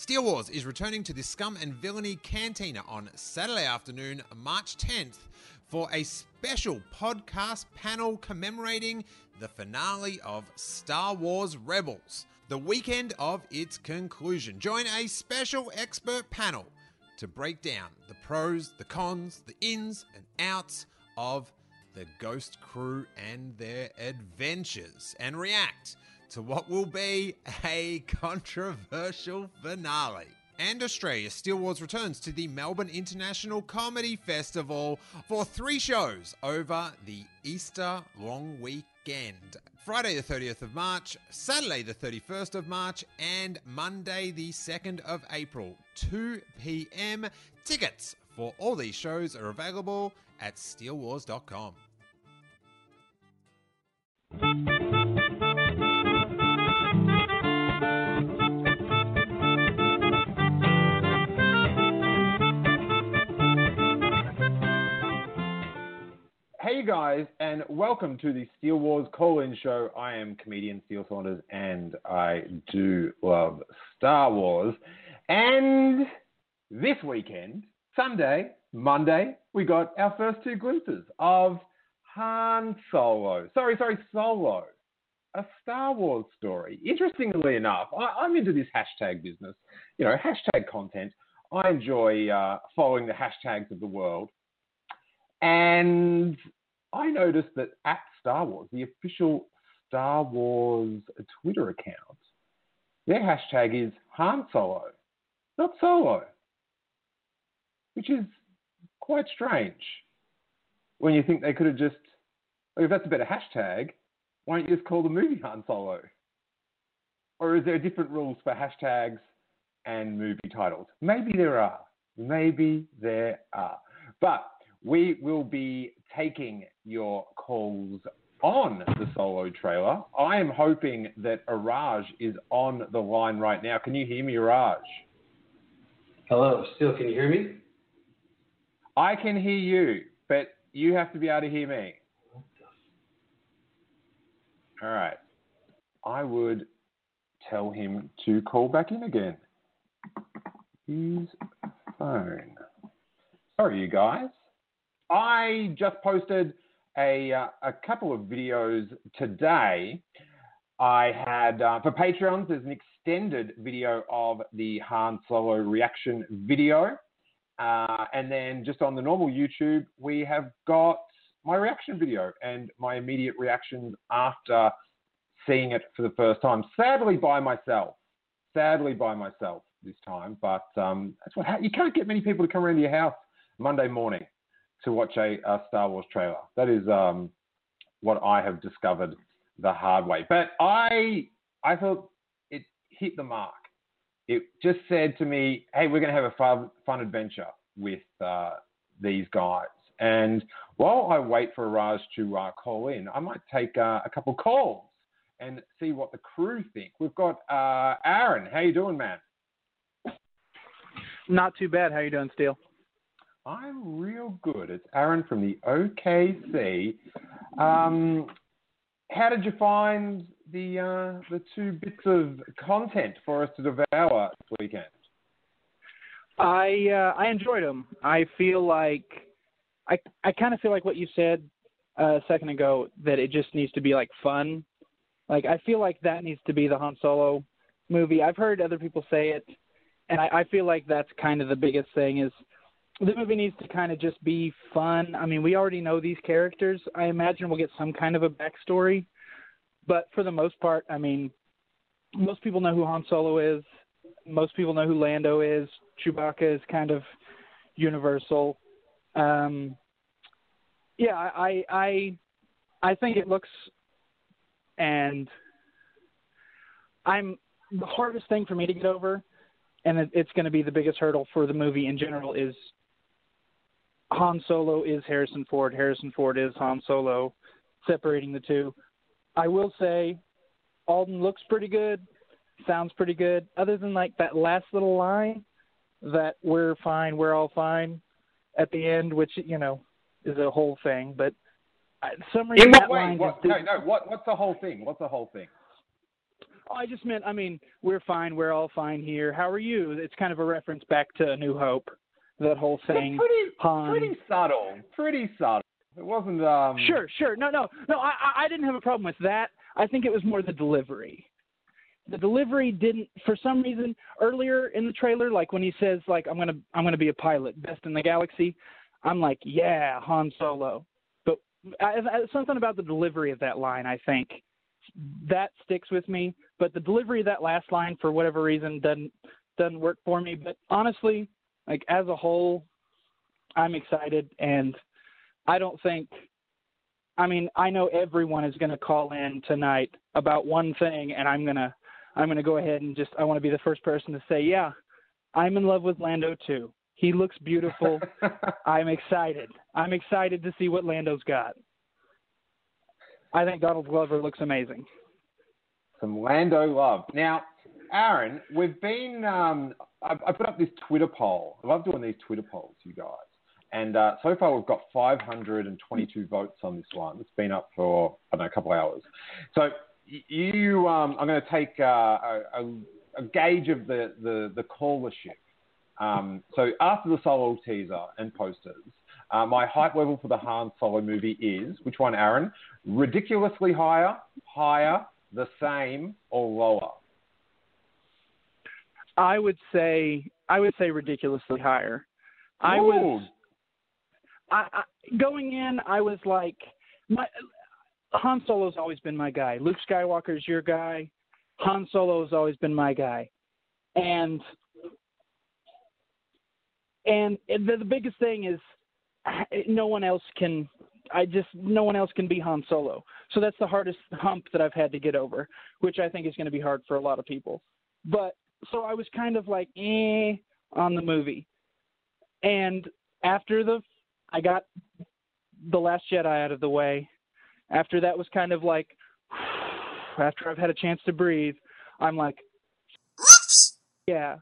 Steele Wars is returning to the Scum and Villainy Cantina on Saturday afternoon, March 10th, for a special podcast panel commemorating the finale of Star Wars Rebels, the weekend of its conclusion. Join a special expert panel to break down the pros, the cons, the ins and outs of the Ghost Crew and their adventures, and react to what will be a controversial finale. And Australia Steele Wars returns to the Melbourne International Comedy Festival for three shows over the Easter long weekend. Friday the 30th of March, Saturday the 31st of March, and Monday the 2nd of April, 2 p.m. Tickets for all these shows are available at steelewars.com. Hey, guys, and welcome to the Steele Wars call in show. I am comedian Steele Saunders, and I do love Star Wars. And this weekend, Sunday, Monday, we got our first two glimpses of Han Solo. Sorry, sorry, Solo. A Star Wars story. Interestingly enough, I, am into this hashtag business, you know, hashtag content. I enjoy uh, following the hashtags of the world. And I noticed that at Star Wars, the official Star Wars Twitter account, their hashtag is Han Solo, not Solo, which is quite strange when you think they could have just, oh, if that's a better hashtag, why don't you just call the movie Han Solo? Or is there different rules for hashtags and movie titles? Maybe there are. Maybe there are. But we will be taking your calls on the solo trailer. I am hoping that Araj is on the line right now. Can you hear me, Araj? Hello, still can you hear me? I can hear you, but you have to be able to hear me. All right. I would tell him to call back in again. His phone. Sorry, you guys. I just posted a, uh, a couple of videos today. I had, uh, for Patreons, there's an extended video of the Han Solo reaction video. Uh, and then just on the normal YouTube, we have got my reaction video and my immediate reactions after seeing it for the first time. Sadly, by myself. Sadly, by myself this time. But um, that's what you can't get many people to come around to your house Monday morning to watch a, a Star Wars trailer. That is um, what I have discovered the hard way. But I I thought it hit the mark. It just said to me, "Hey, we're going to have a fun, fun adventure with uh, these guys." And while I wait for Raj to uh, call in, I might take uh, a couple calls and see what the crew think. We've got uh, Aaron. How you doing, man? Not too bad. How you doing, Steele? I'm real good. It's Aaron from the OKC. Um, how did you find the uh, the two bits of content for us to devour this weekend? I uh, I enjoyed them. I feel like I I kind of feel like what you said a second ago that it just needs to be like fun. Like I feel like that needs to be the Han Solo movie. I've heard other people say it, and I, I feel like that's kind of the biggest thing is the movie needs to kind of just be fun. I mean, we already know these characters. I imagine we'll get some kind of a backstory, but for the most part, I mean, most people know who Han Solo is. Most people know who Lando is. Chewbacca is kind of universal. Um, yeah, I I I think it looks and I'm the hardest thing for me to get over, and it, it's going to be the biggest hurdle for the movie in general is Han Solo is Harrison Ford. Harrison Ford is Han Solo. Separating the two, I will say, Alden looks pretty good, sounds pretty good. Other than like that last little line, that we're fine, we're all fine, at the end, which you know is a whole thing. But uh, some reason In what that way? What, no, no. What, what's the whole thing? What's the whole thing? Oh, I just meant, I mean, we're fine. We're all fine here. How are you? It's kind of a reference back to A New Hope, that whole thing. pretty, Han. pretty subtle. Pretty subtle. It wasn't. Um, Sure, sure. No, no, no. I, I- I didn't have a problem with that. I think it was more the delivery. The delivery didn't, for some reason, earlier in the trailer, like when he says, like I'm gonna, I'm gonna be a pilot, best in the galaxy. I'm like, yeah, Han Solo. But I, I, something about the delivery of that line, I think, that sticks with me. But the delivery of that last line, for whatever reason, doesn't doesn't work for me. But honestly, like as a whole, I'm excited, and I don't think I mean, I know everyone is going to call in tonight about one thing, and I'm gonna, I'm gonna go ahead and just, I want to be the first person to say, yeah, I'm in love with Lando too. He looks beautiful. I'm excited. I'm excited to see what Lando's got. I think Donald Glover looks amazing. Some Lando love. Now, Aaron, we've been. Um, I, I put up this Twitter poll. I love doing these Twitter polls, you guys. And uh, so far, we've got 522 votes on this one. It's been up for I don't know a couple hours. So you, um, I'm going to take uh, a, a, a gauge of the the, the callership. Um, so after the solo teaser and posters, uh, my hype level for the Han Solo movie is which one, Aaron? Ridiculously higher, higher, the same, or lower? I would say, I would say ridiculously higher. I was. I, I going in, I was like, my Han Solo's always been my guy. Luke Skywalker's your guy. Han Solo's always been my guy, and and the, the biggest thing is no one else can. I just no one else can be Han Solo. So that's the hardest hump that I've had to get over, which I think is going to be hard for a lot of people. But so I was kind of like eh on the movie, and after the I got the Last Jedi out of the way. After that was kind of like, after I've had a chance to breathe, I'm like, yeah.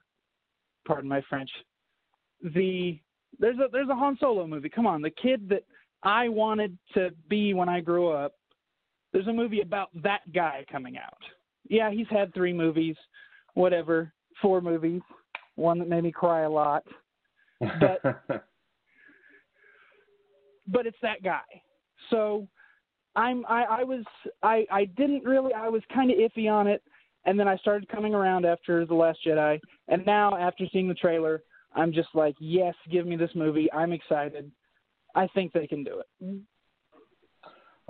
Pardon my French. The there's a there's a Han Solo movie. Come on, the kid that I wanted to be when I grew up. There's a movie about that guy coming out. Yeah, he's had three movies, whatever, four movies. One that made me cry a lot. But- but it's that guy. So I'm I, I was I, I didn't really I was kinda iffy on it and then I started coming around after The Last Jedi and now after seeing the trailer I'm just like, Yes, give me this movie. I'm excited. I think they can do it.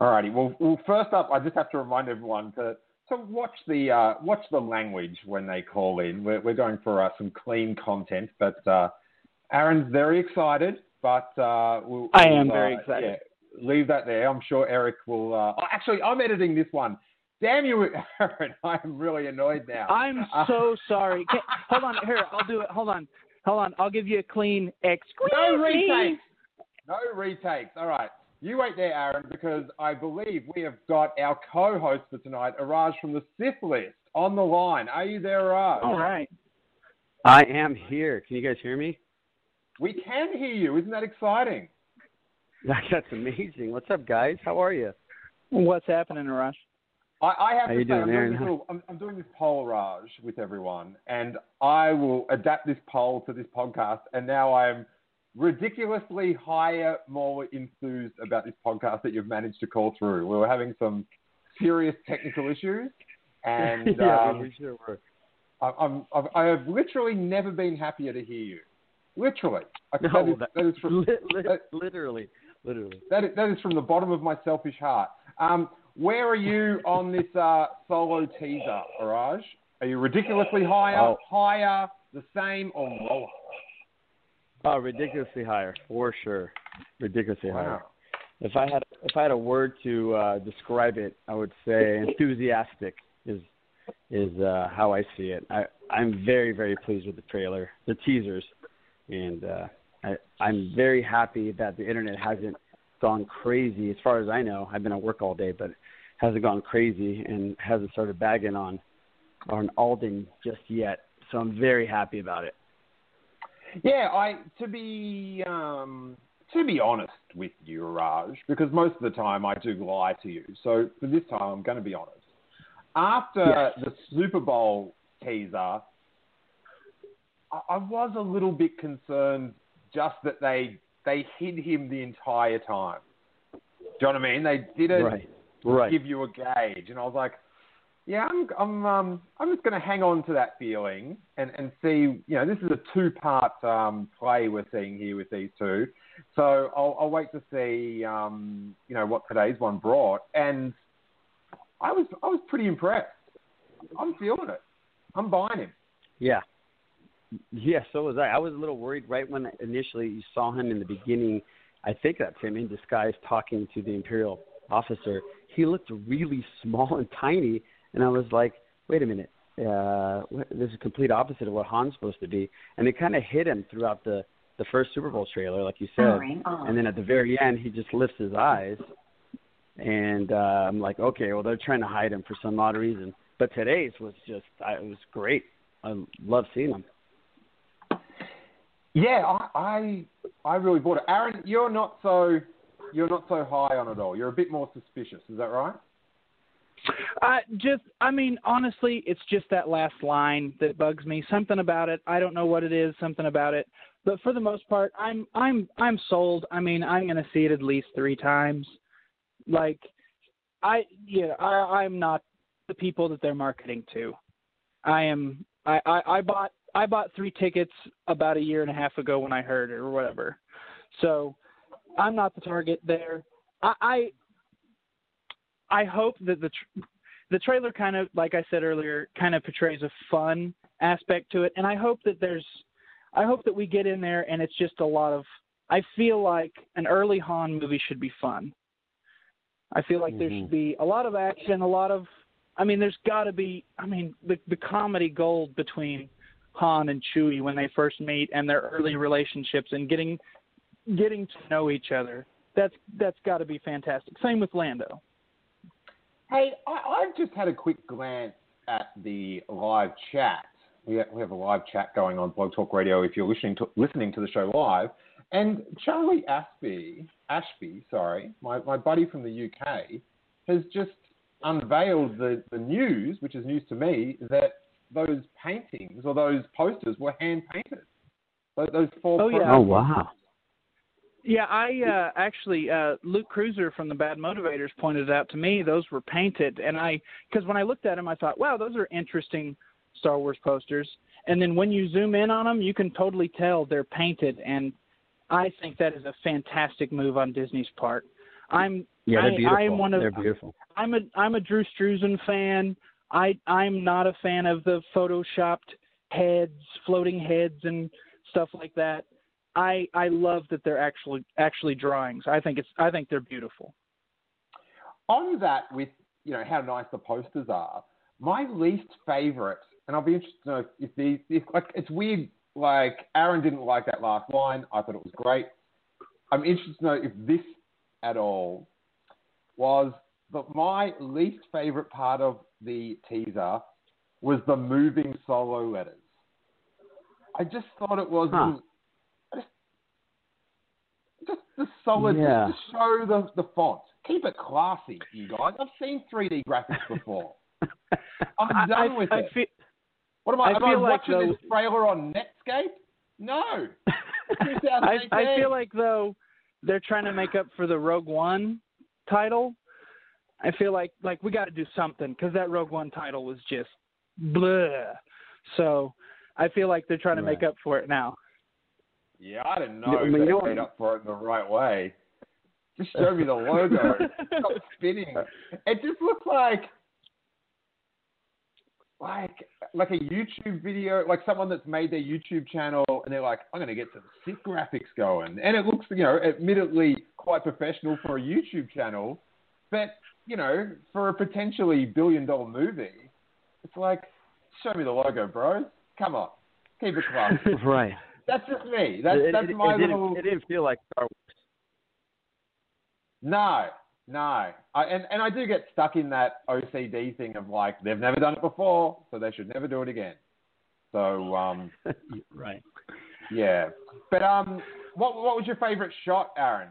Alrighty. Well, well, first up, I just have to remind everyone to to watch the uh, watch the language when they call in. We're, we're going for uh, some clean content, but uh, Aaron's very excited. But uh, we'll, I am we'll, very uh, excited. yeah, leave that there. I'm sure Eric will. Uh, oh, actually, I'm editing this one. Damn you, Aaron! I'm really annoyed now. I'm Uh, so sorry. Can, hold on, here, I'll do it. Hold on. Hold on. I'll give you a clean excuse No retakes. No retakes. All right. You wait there, Aaron, because I believe we have got our co-host for tonight, Araj from the Sith List, on the line. Are you there, Araj? All right. I am here. Can you guys hear me? We can hear you. Isn't that exciting? That's amazing. What's up, guys? How are you? What's happening, Arash? I, I have How to say, doing, I'm, Aaron? doing this little, I'm, I'm doing this poll, Raj, with everyone, and I will adapt this poll to this podcast. And now I'm ridiculously higher, more enthused about this podcast that you've managed to call through. We were having some serious technical issues, and yeah, um, we sure were. I- I'm, I've, I have literally never been happier to hear you. Literally, Like, No, that, is, that- that is from Li- li- that- literally, literally. that is, that is from the bottom of my selfish heart. Um, where are you on this uh, solo teaser, Araj? Are you ridiculously higher, Oh. higher, the same, or lower? Oh, ridiculously higher, for sure. Ridiculously higher. If I had if I had a word to uh, describe it, I would say enthusiastic is is uh, how I see it. I I'm very very pleased with the trailer, the teasers, and uh, I I'm very happy that the internet hasn't gone crazy. As far as I know, I've been at work all day, but hasn't gone crazy and hasn't started bagging on on Alden just yet. So I'm very happy about it. Yeah, I to be um, to be honest with you, Raj, because most of the time I do lie to you. So for this time, I'm going to be honest. after Yes. the Super Bowl teaser, I, I was a little bit concerned just that they they hid him the entire time. Do you know what I mean? They didn't Right. Right. give you a gauge, and I was like, yeah, I'm I'm um, I'm just going to hang on to that feeling and and see. You know, this is a two part um, play we're seeing here with these two, so I'll, I'll wait to see um, you know what today's one brought, and I was I was pretty impressed. I'm feeling it. I'm buying him. Yeah. Yeah, so was I. I was a little worried right when initially you saw him in the beginning. I think that's him in disguise talking to the Imperial officer. He looked really small and tiny, and I was like, wait a minute. Uh, this is a complete opposite of what Han's supposed to be. And it kind of hit him throughout the, the first Super Bowl trailer, like you said. And then at the very end, he just lifts his eyes. And uh, I'm like, okay, well, they're trying to hide him for some odd reason. But today's was just, I, it was great. I love seeing him. Yeah, I, I I really bought it. Aaron, you're not so you're not so high on it all. You're a bit more suspicious. Is that right? I just, I mean, honestly, it's just that last line that bugs me. Something about it. I don't know what it is. Something about it. But for the most part, I'm, I'm, I'm sold. I mean, I'm going to see it at least three times. Like, I, yeah, I, I'm not the people that they're marketing to. I am. I, I, I bought, I bought three tickets about a year and a half ago when I heard it or whatever. So, I'm not the target there. I, I hope that the tr- the trailer kind of, like I said earlier, kind of portrays a fun aspect to it, and I hope that there's, I hope that we get in there and it's just a lot of. I feel like an early Han movie should be fun. I feel like there Mhm. should be a lot of action, a lot of. I mean, there's got to be. I mean, the the comedy gold between Han and Chewie when they first meet and their early relationships and getting getting to know each other. That's that's got to be fantastic. Same with Lando. Hey, I, I've just had a quick glance at the live chat. We have, we have a live chat going on Blog Talk Radio if you're listening to listening to the show live. And Charlie Ashby, Ashby, sorry, my, my buddy from the UK, has just unveiled the, the news, which is news to me, that those paintings or those posters were hand painted. Those, those four. Oh, yeah. Oh, wow. Yeah, I uh, actually uh, Luke Cruiser from the Bad Motivators pointed out to me. Those were painted, and I because when I looked at them, I thought, wow, those are interesting Star Wars posters. And then when you zoom in on them, you can totally tell they're painted, and I think that is a fantastic move on Disney's part. I'm Yeah, they're I, beautiful. I'm one of they're beautiful. I'm a I'm a Drew Struzan fan. I I'm not a fan of the photoshopped heads, floating heads, and stuff like that. I I love that they're actually actually drawings. I think it's I think they're beautiful. on that with you know how nice the posters are, my least favorite, and I'll be interested to know if these if like it's weird. Like Aaron didn't like that last line. I thought it was great. I'm interested to know if this at all was but my least favorite part of the teaser was the moving solo letters. I just thought it was Huh. I just, the solid Yeah. just to show the, the font. Keep it classy, you guys. I've seen 3D graphics before. I'm done I, with I it. feel, what am I? I am I feel like, watching though- this trailer on Netscape? No. I, I feel like though they're trying to make up for the Rogue One title. I feel like like we got to do something because that Rogue One title was just blah. So I feel like they're trying to make up for it now. Yeah, I didn't know Yeah, I if mean, they you made up for it in the right way. Just show me the logo. Stop spinning. It just looks like like like a YouTube video, like someone that's made their YouTube channel and they're like, I'm gonna get some sick graphics going. And it looks, you know, admittedly quite professional for a YouTube channel, but you know, for a potentially billion dollar movie, it's like, show me the logo, bros. Come on. Keep it classy. right. That's just me. That's it, that's it, my it little. Didn't, it didn't feel like Star Wars. No, no. I, and and I do get stuck in that OCD thing of like they've never done it before, so they should never do it again. So um, right. yeah. But um, what what was your favorite shot, Aaron?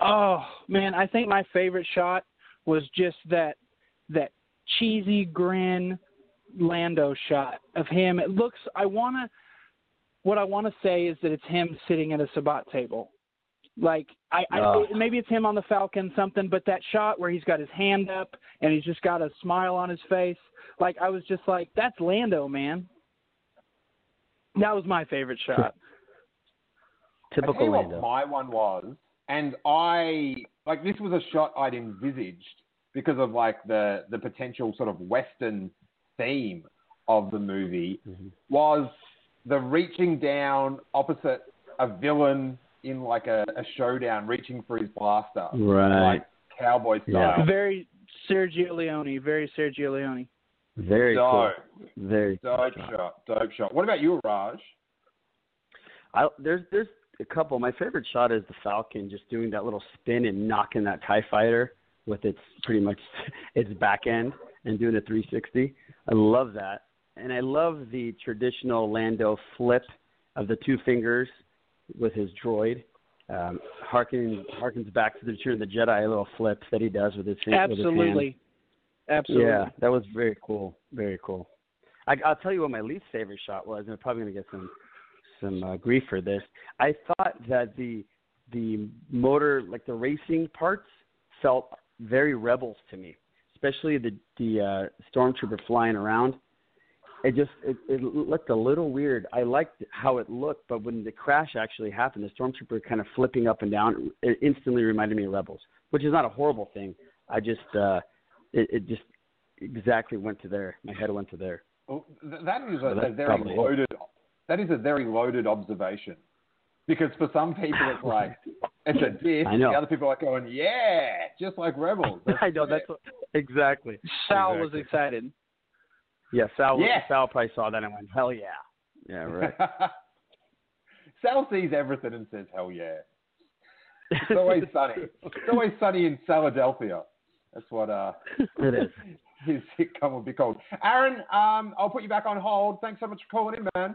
Oh man, I think my favorite shot was just that that cheesy grin Lando shot of him. It looks. I want to. What I want to say is that it's him sitting at a sabacc table. Like I, Oh. I maybe it's him on the Falcon something, but that shot where he's got his hand up and he's just got a smile on his face. Like I was just like, that's Lando, man. That was my favorite shot. I tell Typical you what Lando. my one was, and I like this was a shot I'd envisaged because of like the the potential sort of Western theme of the movie Mhm. was the reaching down opposite a villain in like a, a showdown, reaching for his blaster, Right. like cowboy Yeah. style. Very Sergio Leone. Very Sergio Leone. Very cool. Very cool dope shot. shot, dope shot. What about you, Raj? I, there's there's a couple. My favorite shot is the Falcon just doing that little spin and knocking that Tie Fighter with its pretty much its back end and doing a 360. I love that, and I love the traditional Lando flip of the two fingers with his droid. Um, harkening harkens back to the Return of the Jedi little flips that he does with his hand. With his hand. Absolutely. Absolutely. Yeah, that was very cool. Very cool. I, I'll tell you what my least favorite shot was, and I'm probably going to get some some uh, grief for this. I thought that the the motor, like the racing parts, felt very rebels to me, especially the the uh, stormtrooper flying around. It just it, it looked a little weird. I liked how it looked, but when the crash actually happened, the stormtrooper kind of flipping up and down, it instantly reminded me of Rebels, which is not a horrible thing. I just uh, it, it just exactly went to there. My head went to there. Well, that is a, Well, a very probably it. loaded. That is a very loaded observation, because for some people it's like it's a diss. I know. The other people are like going, "Yeah, just like rebels." That's I know great. that's what, exactly. Sal Exactly. was excited. Yeah, Sal. Yes. Sal probably saw that and went, "Hell yeah." Yeah, right. Sal sees everything and says, "Hell yeah." It's always sunny. It's always sunny in Philadelphia. That's what uh, it is. his sitcom would be called. Aaron, um, I'll put you back on hold. Thanks so much for calling in, man.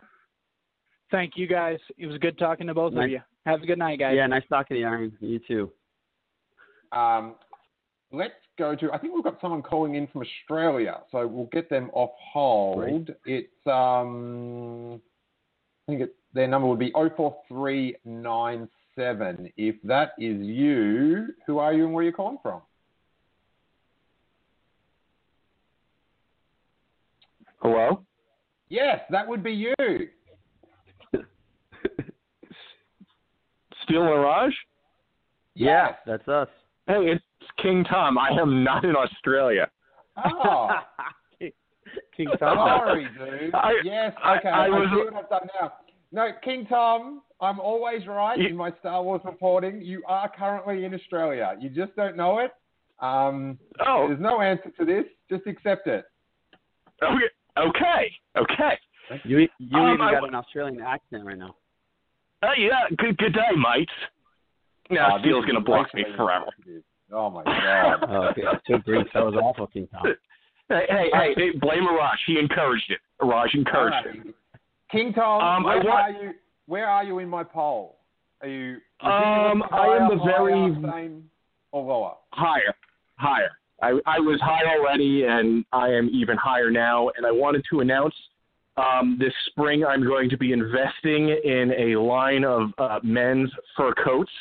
Thank you guys. It was good talking to both Nice. of you. Have a good night, guys. Yeah, nice talking to you, Aaron. You too. Um, let's go to. I think we've got someone calling in from Australia, so we'll get them off hold. Great. It's um, I think it, their number would be 04397. If that is you, who are you and where are you calling from? Hello? Yes, that would be you. Steel Mirage? Yeah, Yes. that's us. Hey, it's King Tom. I am not in Australia. Oh, King Tom. sorry, dude. I- yes, okay. I I, was- see what I've done now. No, King Tom, I'm always right You- in my Star Wars reporting. You are currently in Australia. You just don't know it. Um, Oh, There's no answer to this. Just accept it. okay. Okay. Okay. You you Um, even I got an Australian accent right now. Uh, yeah, good good day, mates. Now Oh, this Steele's is going to block me forever. insensitive. Oh my god. Oh, okay. Good grief, that was awful, King Tom. Hey, hey, hey, hey, blame Raj. He encouraged it. Raj encouraged it. King Tom, Um, I where want- are you? Where are you in my poll? Are you? Um, I am the very- higher, same, or lower? Higher. Higher. I, I was high already, and I am even higher now. And I wanted to announce um, this spring I'm going to be investing in a line of uh, men's fur coats.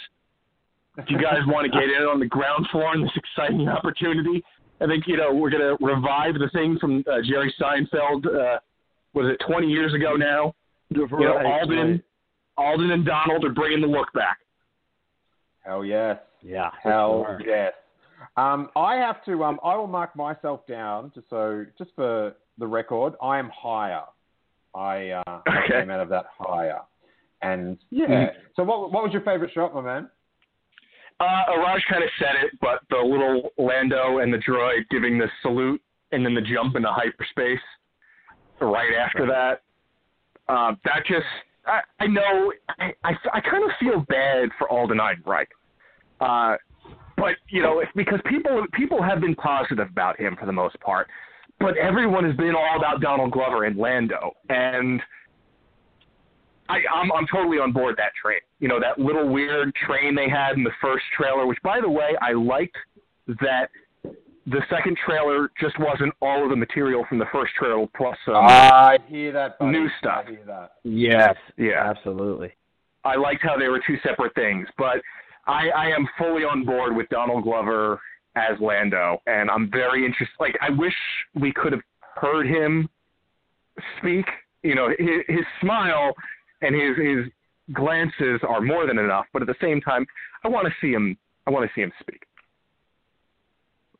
If you guys want to get in on the ground floor in this exciting opportunity, I think you know we're going to revive the thing from uh, Jerry Seinfeld. Uh, was it 20 years ago now? You know, Alden, right. Alden and Donald are bringing the look back. Hell yes. Yeah. Hell sure. yes. Um, I have to. Um, I will mark myself down just so, just for the record. I am higher. I, uh, I Okay. came out of that higher, and yeah. Mhm. So, what, what was your favorite shot, my man? Uh, Araj kind of said it, but the little Lando and the droid giving the salute and then the jump into hyperspace right after that. Uh, that just, I, I know, I, I, I kind of feel bad for Alden Ehrenreich. Uh, but, you know, it's because people people have been positive about him for the most part. But everyone has been all about Donald Glover and Lando. And I, I'm I'm totally on board that train. You know that little weird train they had in the first trailer, which by the way I liked that the second trailer just wasn't all of the material from the first trailer plus some. I hear that. Buddy. New stuff. I hear that. Yes. Yeah. Absolutely. I liked how they were two separate things, but I, I am fully on board with Donald Glover as Lando, and I'm very interested. Like, I wish we could have heard him speak. You know, his, his smile and his his glances are more than enough, but at the same time, I want to see him. I want to see him speak.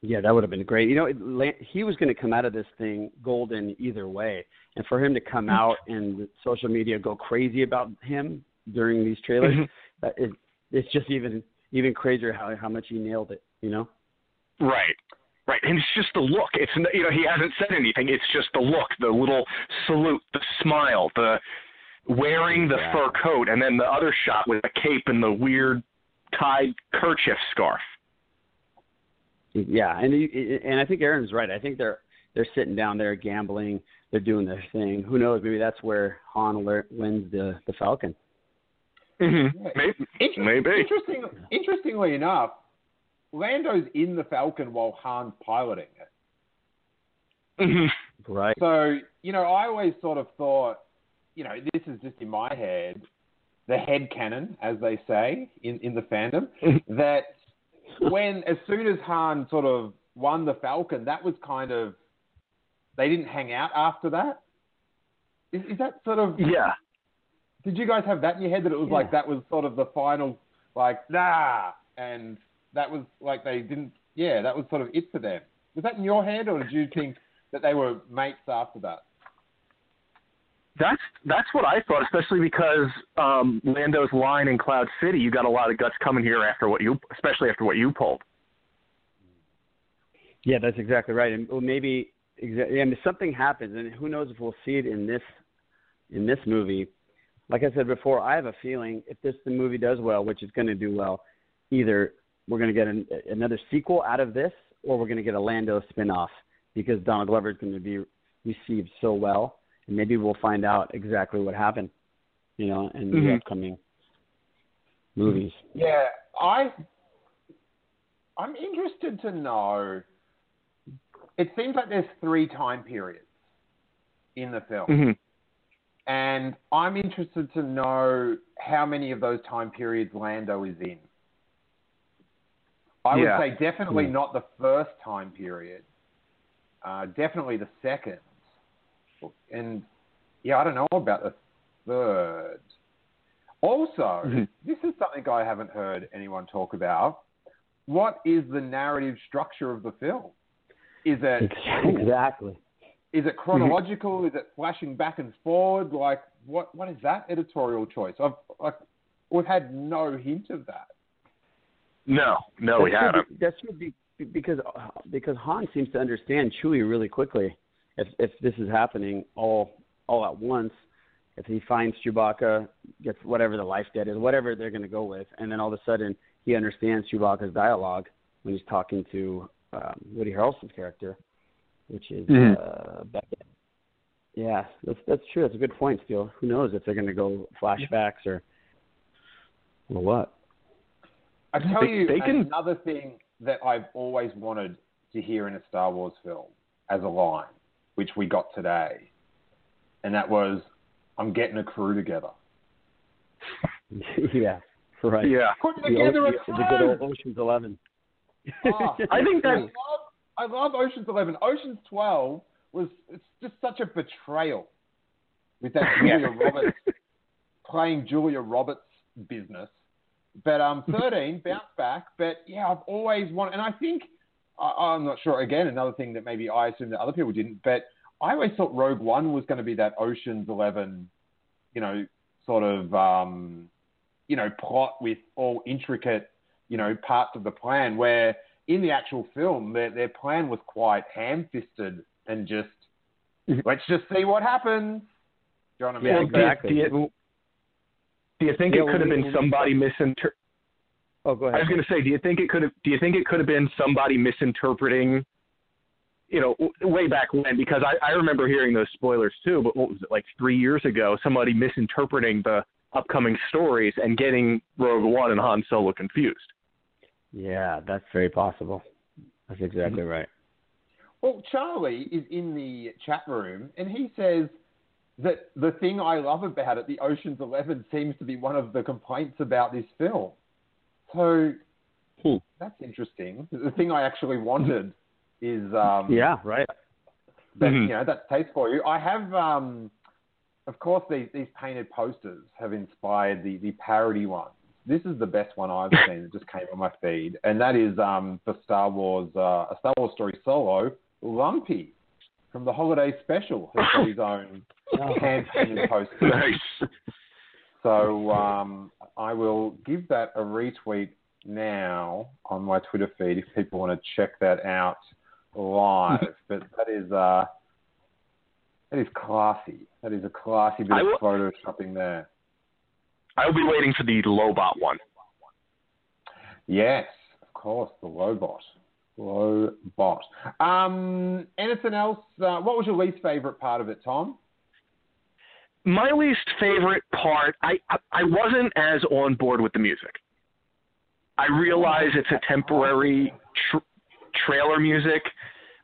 Yeah, that would have been great. You know, he was going to come out of this thing golden either way, and for him to come out and social media go crazy about him during these trailers, Mhm. it, it's just even even crazier how how much he nailed it. You know. Right. Right, and it's just the look. It's you know he hasn't said anything. It's just the look, the little salute, the smile, the wearing the Yeah. fur coat, and then the other shot with the cape and the weird tied kerchief scarf. Yeah, and he, and I think Aaron's right. I think they're they're sitting down there gambling. They're doing their thing. Who knows? Maybe that's where Han lear- wins the the Falcon. Mm-hmm. Yeah. Maybe. Inter- Maybe. Interesting, interestingly enough, Lando's in the Falcon while Han's piloting it. Mm-hmm. Right. So, you know, I always sort of thought, you know, this is just in my head, the head canon, as they say in, in the fandom, that when, as soon as Han sort of won the Falcon, that was kind of, they didn't hang out after that. Is, is that sort of, Yeah. did you guys have that in your head that it was like that was sort of the final, like, nah, and that was like they didn't, yeah, that was sort of it for them. Was that in your head, or did you think that they were mates after that? That's that's what I thought, especially because um, Lando's line in Cloud City, you got a lot of guts coming here after what you, especially after what you pulled. Yeah, that's exactly right. And well, maybe exactly. And if something happens, and who knows if we'll see it in this in this movie. Like I said before, I have a feeling if this the movie does well, which it's going to do well, either we're going to get an, another sequel out of this, or we're going to get a Lando spin-off because Donald Glover is going to be received so well, and maybe we'll find out exactly what happened, you know, in the Mhm. upcoming movies. Yeah, I I'm interested to know. It seems like there's three time periods in the film, Mm-hmm. and I'm interested to know how many of those time periods Lando is in. I would say definitely Hmm. not the first time period. Uh, definitely the second, and yeah, I don't know about the third. Also, Mhm. this is something I haven't heard anyone talk about. What is the narrative structure of the film? Is it Exactly. is it chronological? Is it flashing back and forward? Like what what is that editorial choice? I've like we've had no hint of that. No, no, we That should haven't. be- That should be because because Han seems to understand Chewie really quickly. If if this is happening all all at once, if he finds Chewbacca, gets whatever the life debt is, whatever they're going to go with, and then all of a sudden he understands Chewbacca's dialogue when he's talking to um, Woody Harrelson's character, which is Mhm. uh, Beckett. Yeah, that's that's true. That's a good point, Steele. Who knows if they're going to go flashbacks or or what? I tell They- you they can- another thing that I've always wanted to hear in a Star Wars film as a line, which we got today, and that was, "I'm getting a crew together." yeah, right. Yeah. Put The, together o- a the crew. good old Ocean's Eleven. Oh, I think I that love, I love Ocean's Eleven. Ocean's Twelve was it's just such a betrayal with that Julia Roberts playing Julia Roberts business. But um, thirteen bounced back. But yeah, I've always wanted, and I think I, I'm not sure. Again, another thing that maybe I assumed that other people didn't, but I always thought Rogue One was going to be that Ocean's Eleven, you know, sort of um, you know, plot with all intricate, you know, parts of the plan. Where in the actual film, their their plan was quite ham-fisted and just let's just see what happens. Do you know what I mean? Yeah, Well, do you- exactly. Do you, do you think Yeah, it could have been somebody misinter? Oh, go I was going to say, do you think it could have? Do you think it could have been somebody misinterpreting? You know, way back when, because I, I remember hearing those spoilers too. But what was it like three years ago? Somebody misinterpreting the upcoming stories and getting Rogue One and Han Solo confused. Yeah, that's very possible. That's exactly mm-hmm. right. Well, Charlie is in the chat room and he says that the thing I love about it, the Ocean's Eleven, seems to be one of the complaints about this film. So Hmm. that's interesting. The thing I actually wanted is um, Yeah, right. that, Mhm. you know that's taste for you. I have, um, of course, these these painted posters have inspired the the parody ones. This is the best one I've seen. It just came on my feed, and that is um, for Star Wars, uh, a Star Wars story solo, Lumpy from the holiday special has got his own hand painted poster. Nice. So um, I will give that a retweet now on my Twitter feed if people want to check that out live. but that is uh, that is classy. That is a classy bit I of will- photoshopping there. I'll be waiting for the Lobot one. Yes, of course, the Lobot. Lobot. Um, anything else? Uh, what was your least favorite part of it, Tom? My least favorite part, I I- I wasn't as on board with the music. I realize it's a temporary tr- trailer music,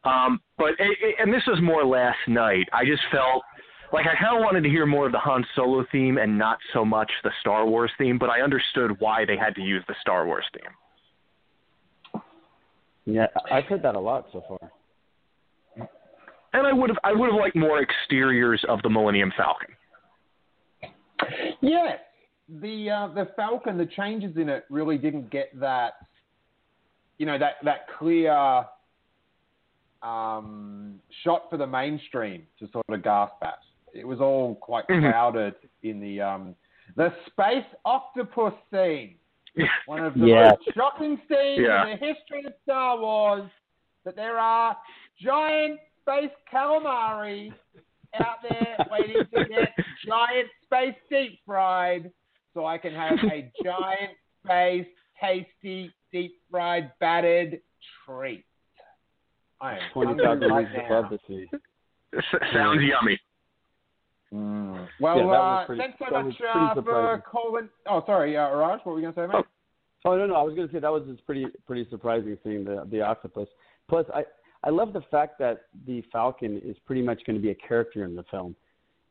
um, but it, it, and this was more last night. I just felt like I kind of wanted to hear more of the Han Solo theme and not so much the Star Wars theme. But I understood why they had to use the Star Wars theme. Yeah, I've heard that a lot so far. And I would have I would have liked more exteriors of the Millennium Falcon. Yes, the uh, the Falcon, the changes in it really didn't get that, you know, that that clear um, shot for the mainstream to sort of gasp at. It was all quite Mhm. crowded in the um, the space octopus scene. One of the Yeah. most shocking scenes Yeah. in the history of Star Wars. That there are giant space calamari out there waiting to get giant space deep fried, so I can have a giant space tasty deep fried battered treat. I am Twenty hungry right above the sea. Sounds yummy. Mm. Well, Yeah, uh, pretty- thanks so much uh, for surprising. calling. Oh, sorry, uh, Raj, what were you going to say, mate? Oh no, no, I was going to say that was just pretty pretty surprising seeing the the octopus. Plus, I I love the fact that the Falcon is pretty much going to be a character in the film,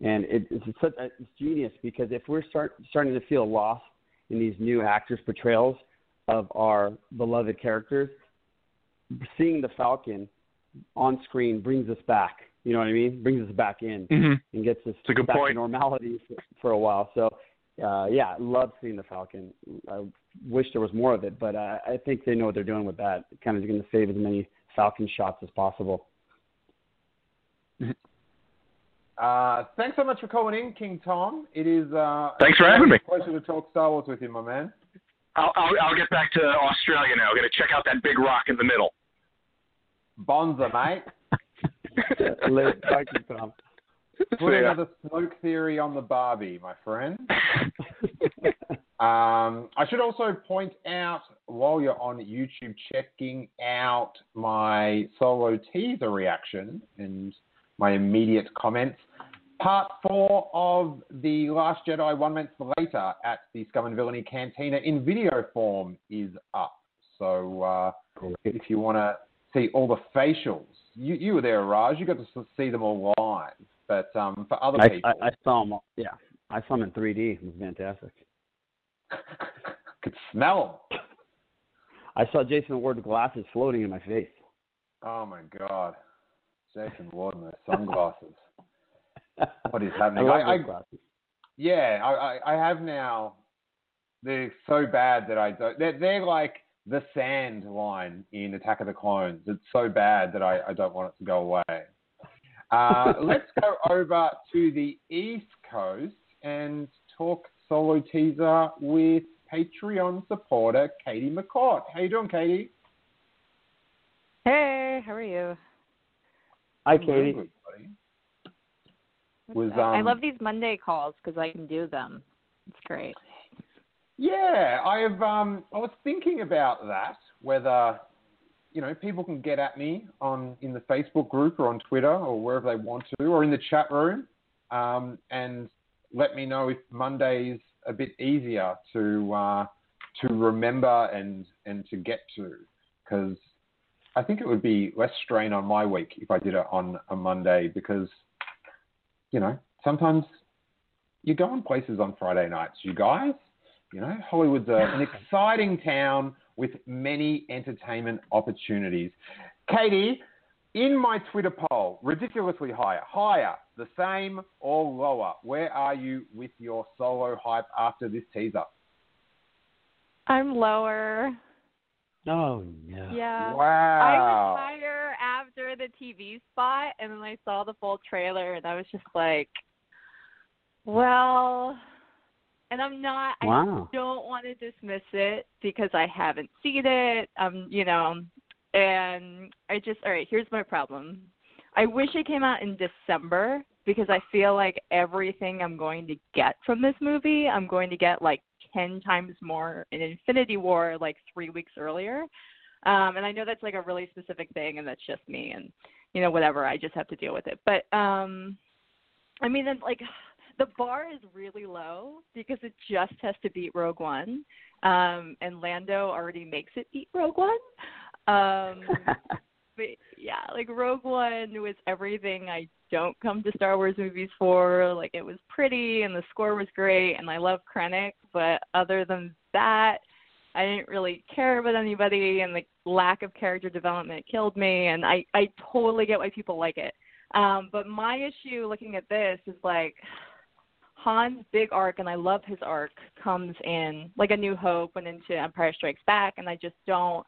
and it, it's such it's genius because if we're start starting to feel lost in these new actors' portrayals of our beloved characters, seeing the Falcon on screen brings us back. You know what I mean? Brings us back in hmm and gets us It's back to normality for, for a while. So, uh, yeah, love seeing the Falcon. I wish there was more of it, but uh, I think they know what they're doing with that. Kind of going to save as many Falcon shots as possible. Uh, thanks so much for calling in, King Tom. It is. Uh, Thanks for having me. Pleasure to talk Star Wars with you, my man. I'll, I'll I'll get back to Australia now. I got to check out that big rock in the middle. Bonza, mate. Thank you, Tom. Put So, yeah. another smoke theory on the Barbie, my friend. Um, I should also point out while you're on YouTube, checking out my solo teaser reaction and my immediate comments. Part four of The Last Jedi one month later at the Scum and Villainy Cantina in video form is up. So uh, if you want to see all the facials, you, you were there, Raj. You got to see them all live. But um, for other I, people, I, I saw him. Yeah, I saw him in 3D. It was fantastic. Could smell them. I saw Jason Ward's glasses floating in my face. Oh my god, Jason Ward and those sunglasses. what is happening? I, I, glasses. yeah, I, I, I have now. They're so bad that I don't. They're, they're like the sand line in Attack of the Clones. It's so bad that I, I don't want it to go away. Uh, let's go over to the East Coast and talk solo teaser with Patreon supporter Katie McCourt. How you doing, Katie? Hey, how are you? Hi, Katie. good, Was, up? I um, love these Monday calls because I can do them. It's great. Yeah, I have. Um, I was thinking about that whether you know people can get at me on in the Facebook group or on Twitter or wherever they want to, or in the chat room, um, and let me know if Monday's a bit easier to uh, to remember and and to get to because I think it would be less strain on my week if I did it on a Monday because, you know, sometimes you go on places on Friday nights, you guys. You know, Hollywood's a, an exciting town with many entertainment opportunities. Katie, in my Twitter poll, ridiculously higher, higher, the same or lower, where are you with your solo hype after this teaser? I'm lower. Oh no. Yeah. Wow. I was higher after the TV spot, and then I saw the full trailer, and I was just like, well, and I'm not. Wow. I don't want to dismiss it because I haven't seen it. Um, you know, and I just all right. Here's my problem. I wish it came out in December because I feel like everything I'm going to get from this movie, I'm going to get like ten times more in Infinity War like three weeks earlier. Um, and I know that's like a really specific thing, and that's just me, and you know whatever. I just have to deal with it. But um, I mean, then like the bar is really low because it just has to beat Rogue One, um, and Lando already makes it beat Rogue One. Um, but yeah, like Rogue One was everything I don't come to Star Wars movies for. Like it was pretty and the score was great and I love Krennic, but other than that, I didn't really care about anybody and the lack of character development killed me and I I totally get why people like it. Um but my issue looking at this is like Han's big arc and I love his arc comes in like a new hope and into Empire Strikes Back and I just don't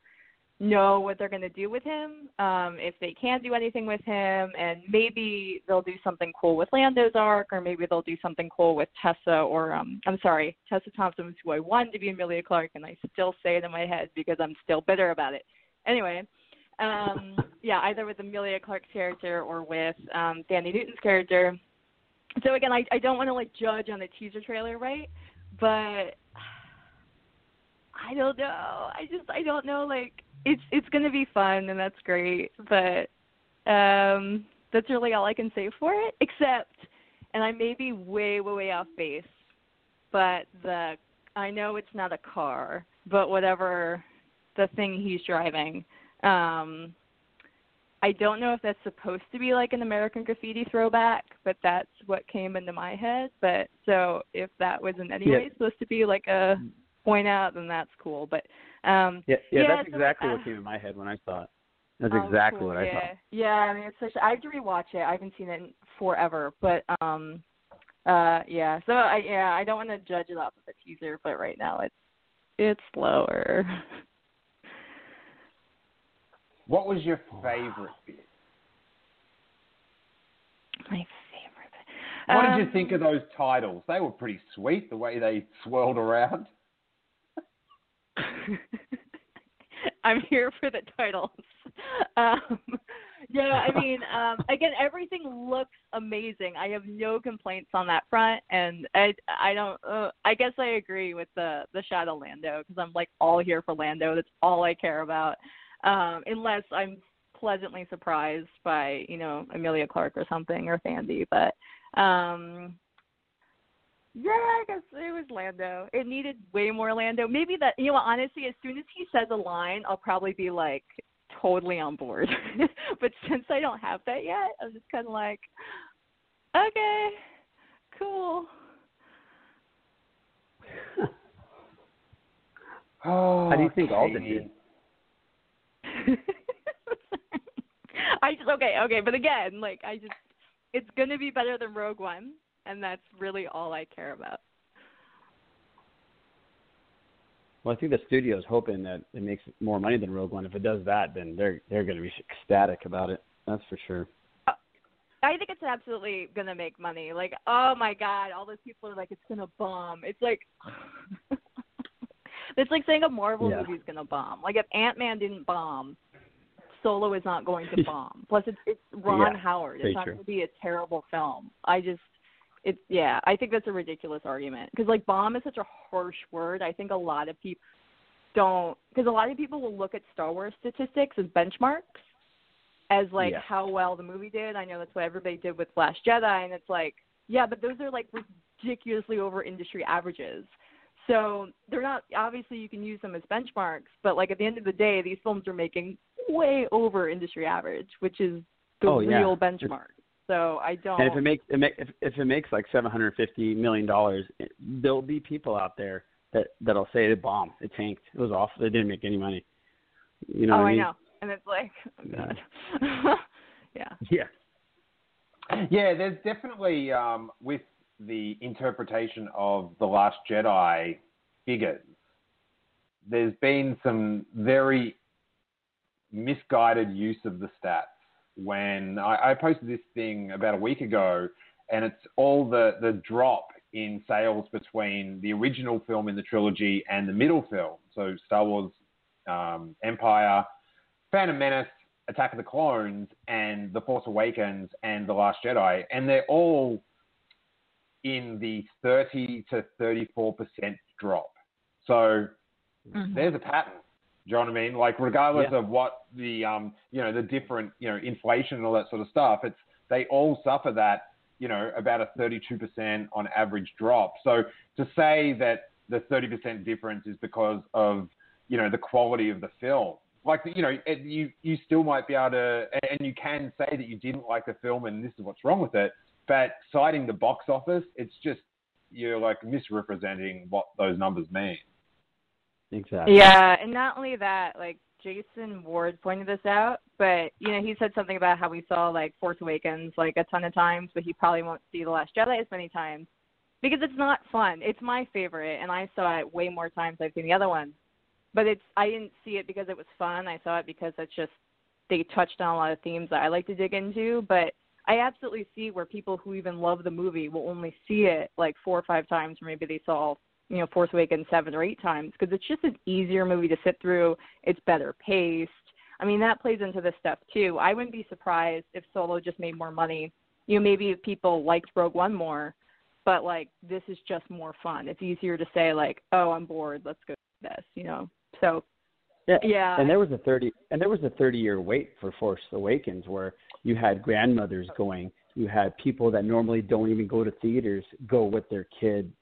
know what they're going to do with him, um, if they can do anything with him, and maybe they'll do something cool with Lando's arc, or maybe they'll do something cool with Tessa, or um, I'm sorry, Tessa Thompson was who I wanted to be Emilia Clarke, and I still say it in my head because I'm still bitter about it. Anyway, um, yeah, either with Emilia Clarke's character or with um, Thandie Newton's character. So again, I, I don't want to like judge on the teaser trailer, right? But I don't know. I just I don't know like it's it's going to be fun and that's great, but um that's really all I can say for it except and I may be way way way off base, but the I know it's not a car, but whatever the thing he's driving um I don't know if that's supposed to be like an American Graffiti throwback, but that's what came into my head. But so if that was in any Yeah. way supposed to be like a point out, then that's cool. But um Yeah, yeah, Yeah, that's so, exactly uh, what came in my head when I saw it. That's Oh, exactly cool. what I yeah. thought. Yeah, I mean it's such I have to rewatch it. I haven't seen it in forever. But um uh yeah. So I yeah, I don't want to judge it off of the teaser, but right now it's it's slower. What was your favorite bit? My favorite. What did Um, you think of those titles? They were pretty sweet, the way they swirled around. I'm here for the titles. Um, yeah, I mean, um, again, everything looks amazing. I have no complaints on that front, and I, I don't. Uh, I guess I agree with the the Shadow Lando because I'm like all here for Lando. That's all I care about, um, unless I'm pleasantly surprised by you know Emilia Clarke or something or Thandie. But um, yeah, I guess it was Lando. It needed way more Lando. Maybe that you know honestly, as soon as he says a line, I'll probably be like totally on board. but since I don't have that yet, I'm just kind of like, okay, cool. Oh, How do you think Alden did? I just okay, okay, but again, like I just, it's gonna be better than Rogue One, and that's really all I care about. Well, I think the studio's hoping that it makes more money than Rogue One. If it does that, then they're they're going to be ecstatic about it. That's for sure. Uh, I think it's absolutely gonna make money. Like, oh my god, all those people are like, it's gonna bomb. It's like, it's like saying a Marvel Yeah. movie's gonna bomb. Like, if Ant Man didn't bomb, Solo is not going to bomb. Plus, it's it's Ron Yeah, Howard. It's not going to be a terrible film. I just, it's yeah. I think that's a ridiculous argument because like bomb is such a harsh word. I think a lot of people don't because a lot of people will look at Star Wars statistics as benchmarks as like Yeah. how well the movie did. I know that's what everybody did with Last Jedi, and it's like, yeah, but those are like ridiculously over industry averages. So they're not obviously you can use them as benchmarks, but like at the end of the day, these films are making way over industry average, which is the Oh, yeah. real benchmark. So I don't. And if it makes it make, if, if it makes like seven hundred fifty million dollars, there'll be people out there that that'll say it bombed, it tanked, it was awful, it didn't make any money. You know oh, what I I mean? know, and it's like, oh god, yeah. Yeah. Yeah, there's definitely um, with the interpretation of the Last Jedi figures. There's been some very misguided use of the stats. When I, I posted this thing about a week ago, and it's all the the drop in sales between the original film in the trilogy and the middle film. So Star Wars um, Empire, Phantom Menace, Attack of the Clones, and The Force Awakens, and The Last Jedi, and they're all in the 30 to 34 percent drop. So Mhm. there's a pattern. Do you know what I mean? Like regardless Yeah. of what the um you know the different you know inflation and all that sort of stuff, it's they all suffer that you know about a 32 percent on average drop. So to say that the 30 percent difference is because of you know the quality of the film, like you know it, you you still might be able to and you can say that you didn't like the film and this is what's wrong with it, but citing the box office, it's just you're like misrepresenting what those numbers mean. Exactly. Yeah, and not only that, like Jason Ward pointed this out, but you know he said something about how we saw like Force Awakens like a ton of times, but he probably won't see The Last Jedi as many times because it's not fun. It's my favorite, and I saw it way more times than I've seen the other ones. But it's I didn't see it because it was fun. I saw it because it's just they touched on a lot of themes that I like to dig into. But I absolutely see where people who even love the movie will only see it like four or five times, or maybe they saw you know Force Awakens seven or eight times because it's just an easier movie to sit through. It's better paced. I mean that plays into this stuff too. I wouldn't be surprised if Solo just made more money. You know maybe if people liked Rogue One more, but like this is just more fun. It's easier to say like oh I'm bored, let's go do this. You know so Yeah. yeah. And there was a thirty and there was a thirty year wait for Force Awakens where you had grandmothers going, you had people that normally don't even go to theaters go with their kids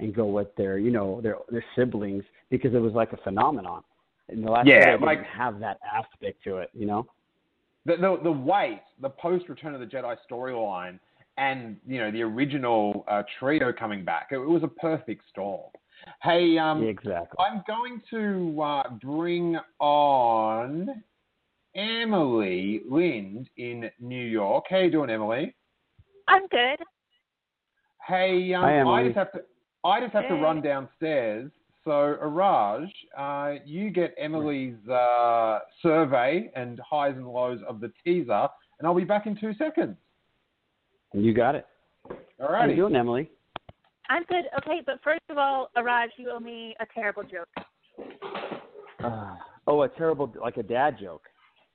and go with their you know their their siblings because it was like a phenomenon. In the last Yeah, Jedi didn't like- have that aspect to it, you know. the the, the wait, the post Return of the Jedi storyline, and you know the original uh, trio coming back, it, was a perfect storm. Hey, um, exactly. I'm going to uh, bring on Emily Lind in New York. How you doing, Emily? I'm good. Hey, um, Hi, I just have to I just have to run downstairs. So, Araj, uh, you get Emily's uh, survey and highs and lows of the teaser, and I'll be back in two seconds. You got it. All right. How you righty. doing, Emily? I'm good. Okay, but first of all, Araj, you owe me a terrible joke. Uh, oh, a terrible like a dad joke.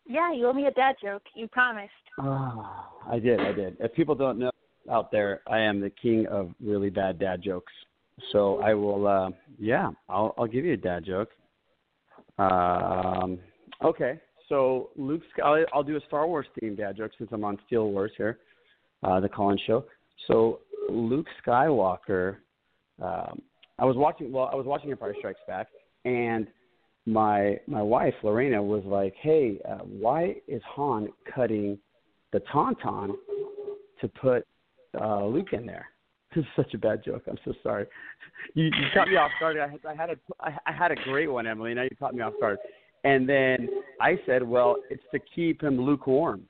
Yeah, you owe me a dad joke. You promised. Oh, I did, I did. If people don't know out there, I am the king of really bad dad jokes. So I will, uh, yeah, I'll, I'll give you a dad joke. Um, okay, so Luke, I'll, I'll do a Star Wars themed dad joke since I'm on Steele Wars here, uh, the Colin show. So Luke Skywalker, um, I was watching. Well, I was watching Empire Strikes Back, and my my wife Lorena was like, "Hey, uh, why is Han cutting the tauntaun to put uh, Luke in there?" This is such a bad joke. I'm so sorry. You, you caught me off guard. I had, I had a I, I had a great one, Emily. Now you caught me off guard. And then I said, "Well, it's to keep him lukewarm."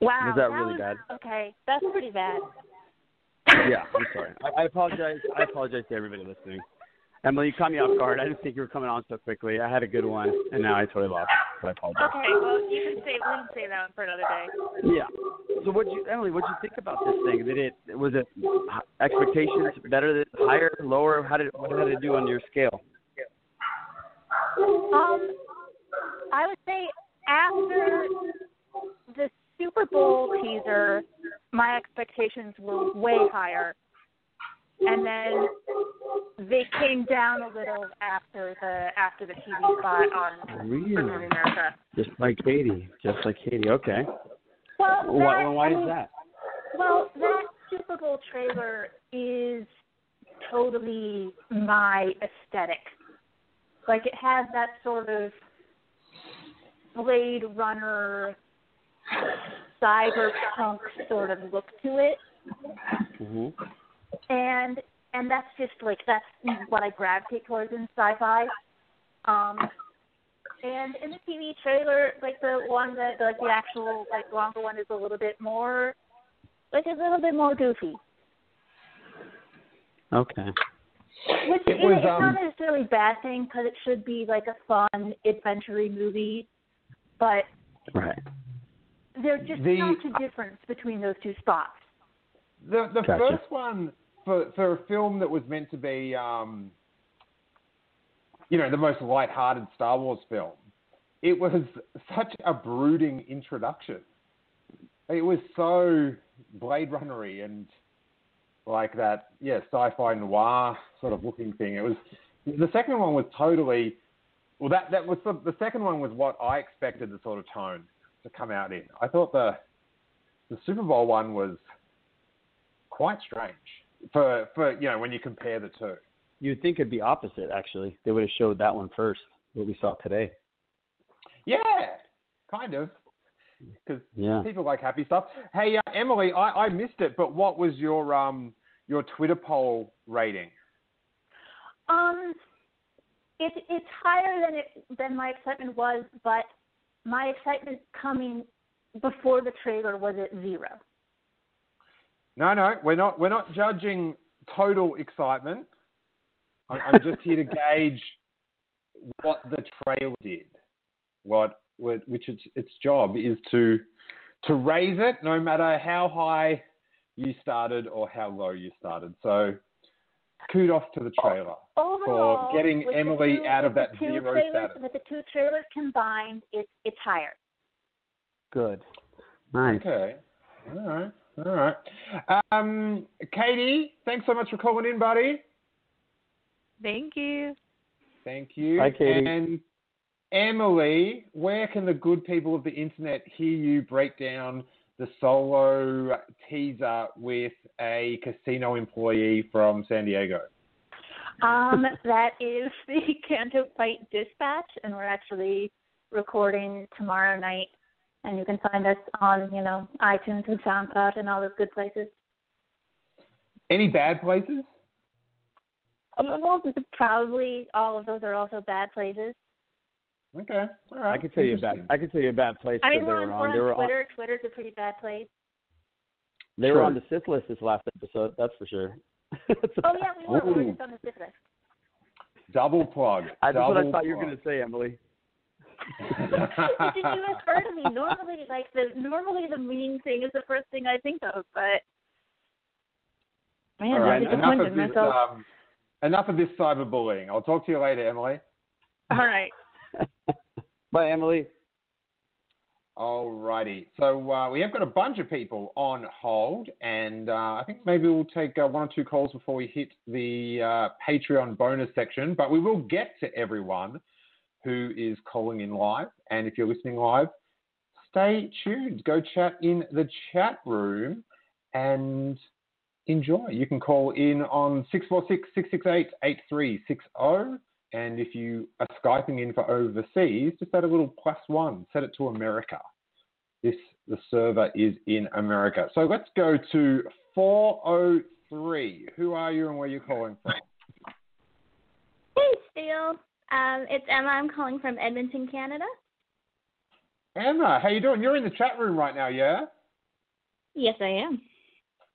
Wow. Was that really was, bad? Okay, that's pretty bad. Yeah, I'm sorry. I, I apologize. I apologize to everybody listening. Emily, you caught me off guard. I didn't think you were coming on so quickly. I had a good one, and now I totally lost. So I apologize. Okay, well you can say we can say that one for another day. Yeah. So what you Emily, what would you think about this thing? Did it was it expectations better, than, higher, lower? How did what did it do on your scale? Um, I would say after the Super Bowl teaser, my expectations were way higher, and then they came down a little after the after the TV spot on Really? America. Just like Katie. Just like Katie. Okay. Well, Why, that, why I is that? Well, that Super Bowl trailer is totally my aesthetic. Like it has that sort of Blade Runner cyberpunk sort of look to it. hmm and and that's just like that's what I gravitate towards in sci-fi. Um, and in the TV trailer, like the one that like the actual like longer one is a little bit more, like a little bit more goofy. Okay. Which It is was, it's um, not necessarily a bad thing because it should be like a fun adventure movie, but Right. there's just The- such a difference between those two spots. The the Gotcha. first one for for a film that was meant to be, um, you know, the most light-hearted Star Wars film, it was such a brooding introduction. It was so Blade Runnery and like that, yeah, sci-fi noir sort of looking thing. It was the second one was totally well. That that was the, the second one was what I expected the sort of tone to come out in. I thought the the Super Bowl one was quite strange for for you know when you compare the two. You'd think it'd be opposite. Actually, they would have showed that one first. What we saw today. Yeah, kind of. Because Yeah. people like happy stuff. Hey, uh, Emily, I, I missed it, but what was your um your Twitter poll rating? Um, it, it's higher than it than my excitement was, but my excitement coming before the trailer was at zero. No, no, we're not we're not judging total excitement. I- I'm just here to gauge what the trailer did. What, what which its its job is to to raise it, no matter how high you started or how low you started. So, kudos to the trailer Overall, for getting Emily two- out of with that the two zero trailers, status. With the two trailers combined, it's it's higher. Good. Nice. Okay. All right. All right. Um, Katie, thanks so much for calling in, buddy. Thank you. Thank you. Hi, Katie. And Emily, where can the good people of the internet hear you break down the solo teaser with a casino employee from San Diego? Um, that is the Canto Bight Dispatch, and we're actually recording tomorrow night. And you can find us on, you know, iTunes and SoundCloud and all those good places. Any bad places? Um, well, probably all of those are also bad places. Okay. All right. I could tell you a bad. I could tell you a bad place I that mean, they we're were on, on. we're They were on on. Twitter. Twitter's a pretty bad place. They True. were on the Sith list this last episode. That's for sure. Oh yeah, we were. We were Ooh. just on the Sith list. Double plug. I, that's what I Double thought you were going to say, Emily. Did you have heard of me? Normally, like the normally the mean thing is the first thing I think of, but man, All right. I'm Enough disappointed of this. myself. Um, enough of this cyberbullying. I'll talk to you later, Emily. All right. Bye, Emily. Alrighty. So uh, we have got a bunch of people on hold, and uh, I think maybe we'll take uh, one or two calls before we hit the uh, Patreon bonus section. But we will get to everyone who is calling in live. And if you're listening live, stay tuned. Go chat in the chat room and enjoy. You can call in on 646 668 8360. And if you are Skyping in for overseas, just add a little plus one, set it to America. This the server is in America. So let's go to 403. Who are you and where are you calling from? Hey, Steele. Um, it's Emma. I'm calling from Edmonton, Canada. Emma, how you doing? You're in the chat room right now, yeah? Yes, I am.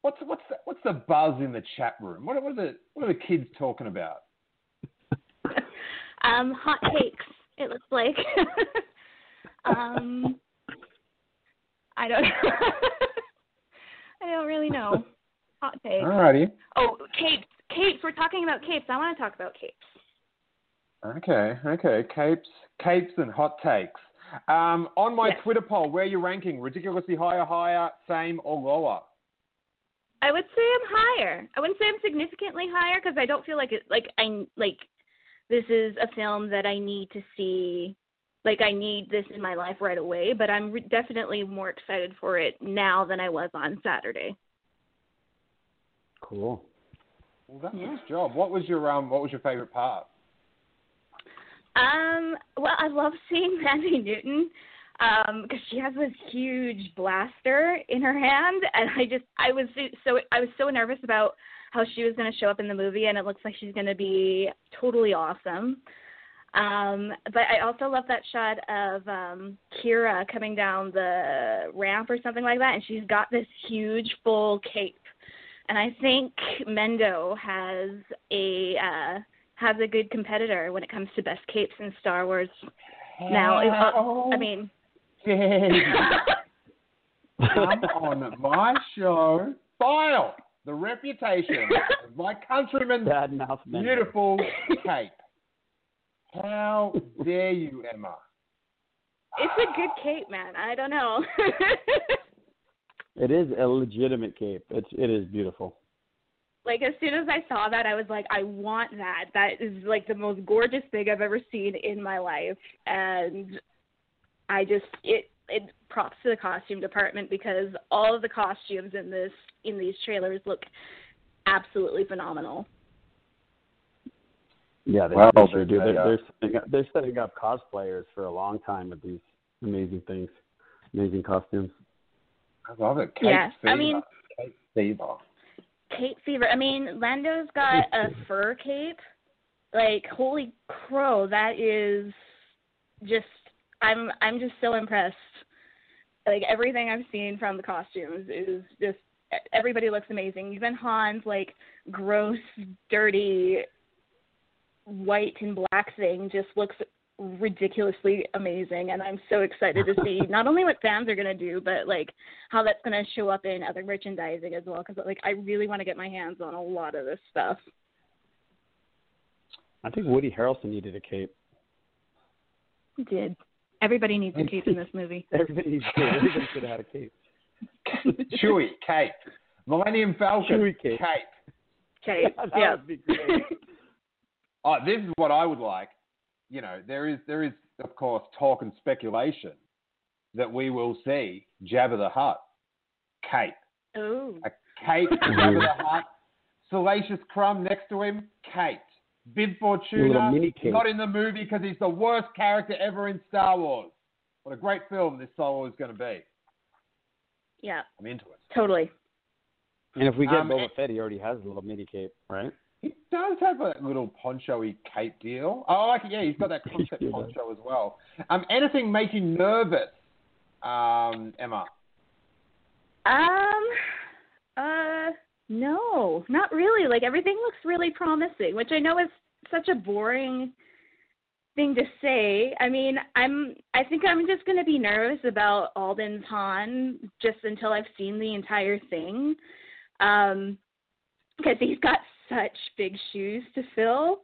What's what's the, what's the buzz in the chat room? What, what are the what are the kids talking about? um, hot takes. It looks like. um, I don't. I don't really know. Hot takes. Alrighty. Oh, capes. Capes. We're talking about capes. I want to talk about capes. Okay, okay. Capes, capes, and hot takes. Um, on my Yes. Twitter poll, where are you ranking? Ridiculously higher, higher, same, or lower? I would say I'm higher. I wouldn't say I'm significantly higher because I don't feel like it. Like I like this is a film that I need to see. Like I need this in my life right away. But I'm re- definitely more excited for it now than I was on Saturday. Cool. Well, that's Yeah. his job. What was your um? What was your favorite part? Um, well, I love seeing Thandie Newton um because she has this huge blaster in her hand and I just I was so I was so nervous about how she was going to show up in the movie and it looks like she's going to be totally awesome. Um but I also love that shot of um Qi'ra coming down the ramp or something like that and she's got this huge full cape. And I think Mendo has a uh has a good competitor when it comes to best capes in Star Wars. Now, it- I oh, mean, Come on my show, file the reputation of my countryman's Bad mouth Mendo. beautiful cape. How dare you, Emma? it's a good cape, man. I don't know. It is a legitimate cape. It's it is beautiful. Like as soon as I saw that, I was like, I want that. That is like the most gorgeous thing I've ever seen in my life, and I just it it props to the costume department because all of the costumes in this in these trailers look absolutely phenomenal. Yeah, they, Well, they sure do. they, They're, uh, they're, setting up, they're setting up cosplayers for a long time with these amazing things, amazing costumes. I love it. Cape Yeah, I mean- Cape fever. Cape fever. I mean, Lando's got a fur cape. Like, holy crow, that is just I'm I'm just so impressed. Like everything I've seen from the costumes is just everybody looks amazing. Even Han's like gross, dirty white and black thing just looks ridiculously amazing and I'm so excited to see not only what fans are going to do but like how that's going to show up in other merchandising as well cuz like I really want to get my hands on a lot of this stuff. I think Woody Harrelson needed a cape. Did. Everybody needs a cape in this movie. Everybody needs to. Everybody should have had a cape. Chewie, cape. Millennium Falcon, Chewie cape. Cape. that yeah. would be great. Oh, this is what I would like. You know, there is there is of course talk and speculation that we will see Jabba the Hutt cape, Oh. a cape Jabba the Hutt, Salacious Crumb next to him, Kate. Bib Fortuna not in the movie because he's the worst character ever in Star Wars. What a great film this Star Wars is going to be. Yeah, I'm into it. totally. And if we get Um, Boba Fett, he already has a little mini cape, right? He does have a little poncho-y cape deal. Oh, like yeah, he's got that concept He does. poncho as well. Um, anything make you nervous, um, Emma? Um uh no, not really. Like everything looks really promising, which I know is such a boring thing to say. I mean, I'm I think I'm just going to be nervous about Alden's Han just until I've seen the entire thing. Um because he's got such big shoes to fill.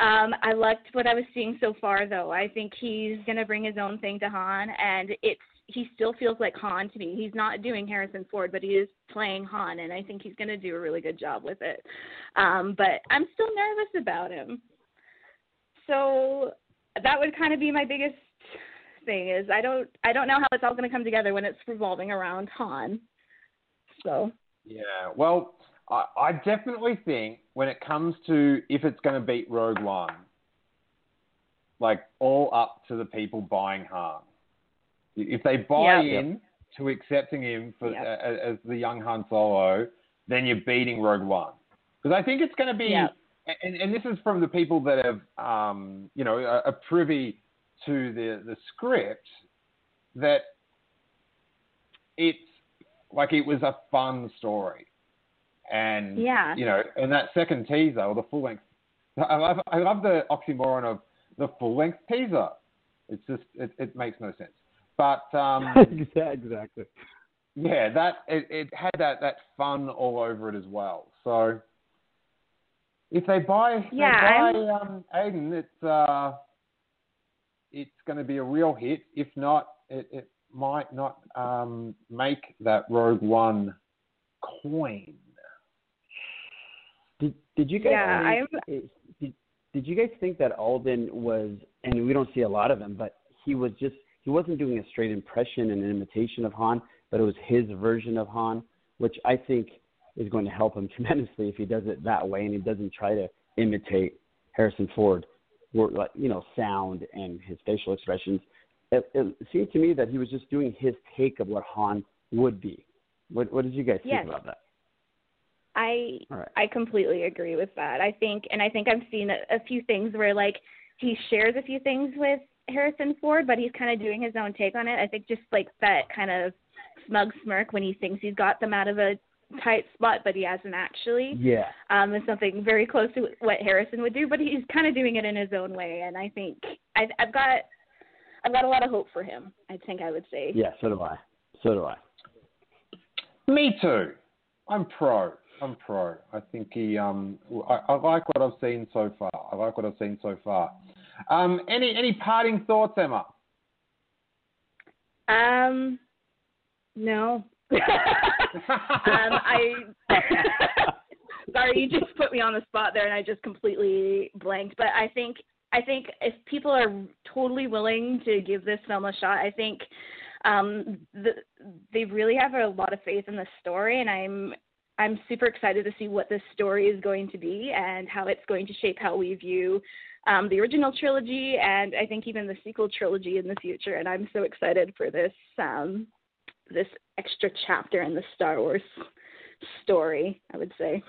Um, I liked what I was seeing so far, though. I think he's gonna bring his own thing to Han, and it's he still feels like Han to me. He's not doing Harrison Ford, but he is playing Han, and I think he's gonna do a really good job with it. Um, but I'm still nervous about him. So that would kind of be my biggest thing is I don't I don't know how it's all gonna come together when it's revolving around Han. So Yeah. Well, I, I definitely think when it comes to if it's going to beat Rogue One, like all up to the people buying Han. If they buy Yeah. in to accepting him for Yeah. uh, as the young Han Solo, then you're beating Rogue One. Because I think it's going to be, Yeah. and, and this is from the people that have, um, you know, are, are privy to the the script, that it's like it was a fun story, and Yeah. you know, and that second teaser or the full length, I love I love the oxymoron of the full length teaser. It's just it, it makes no sense, but um, exactly. yeah, that it, it had that that fun all over it as well. So if they buy, if Yeah, they buy um, Aiden, it's uh, it's going to be a real hit. If not, it, it might not um, make that Rogue One coin. Did you guys? Yeah, think, did, did you guys think that Alden was? And we don't see a lot of him, but he was just he wasn't doing a straight impression and an imitation of Han, but it was his version of Han, which I think is going to help him tremendously if he does it that way and he doesn't try to imitate Harrison Ford, or like you know, sound and his facial expressions. It, it seemed to me that he was just doing his take of what Han would be. What, what did you guys Yes. think about that? I All right. I completely agree with that. I think, and I think I've seen a, a few things where like he shares a few things with Harrison Ford, but he's kind of doing his own take on it. I think just like that kind of smug smirk when he thinks he's got them out of a tight spot, but he hasn't actually. Yeah. Um, is something very close to what Harrison would do, but he's kind of doing it in his own way, and I think I've, I've got I've got a lot of hope for him. I think I would say. Yeah, so do I. So do I. Me too. I'm pro. I'm pro. I think he. Um, I, I like what I've seen so far. I like what I've seen so far. Um, any any parting thoughts, Emma? Um, no. um, I sorry, you just put me on the spot there, and I just completely blanked. But I think I think if people are totally willing to give this film a shot, I think um, the, they really have a lot of faith in the story, and I'm I'm super excited to see what this story is going to be and how it's going to shape how we view um, the original trilogy and I think even the sequel trilogy in the future. And I'm so excited for this um, this extra chapter in the Star Wars story. I would say.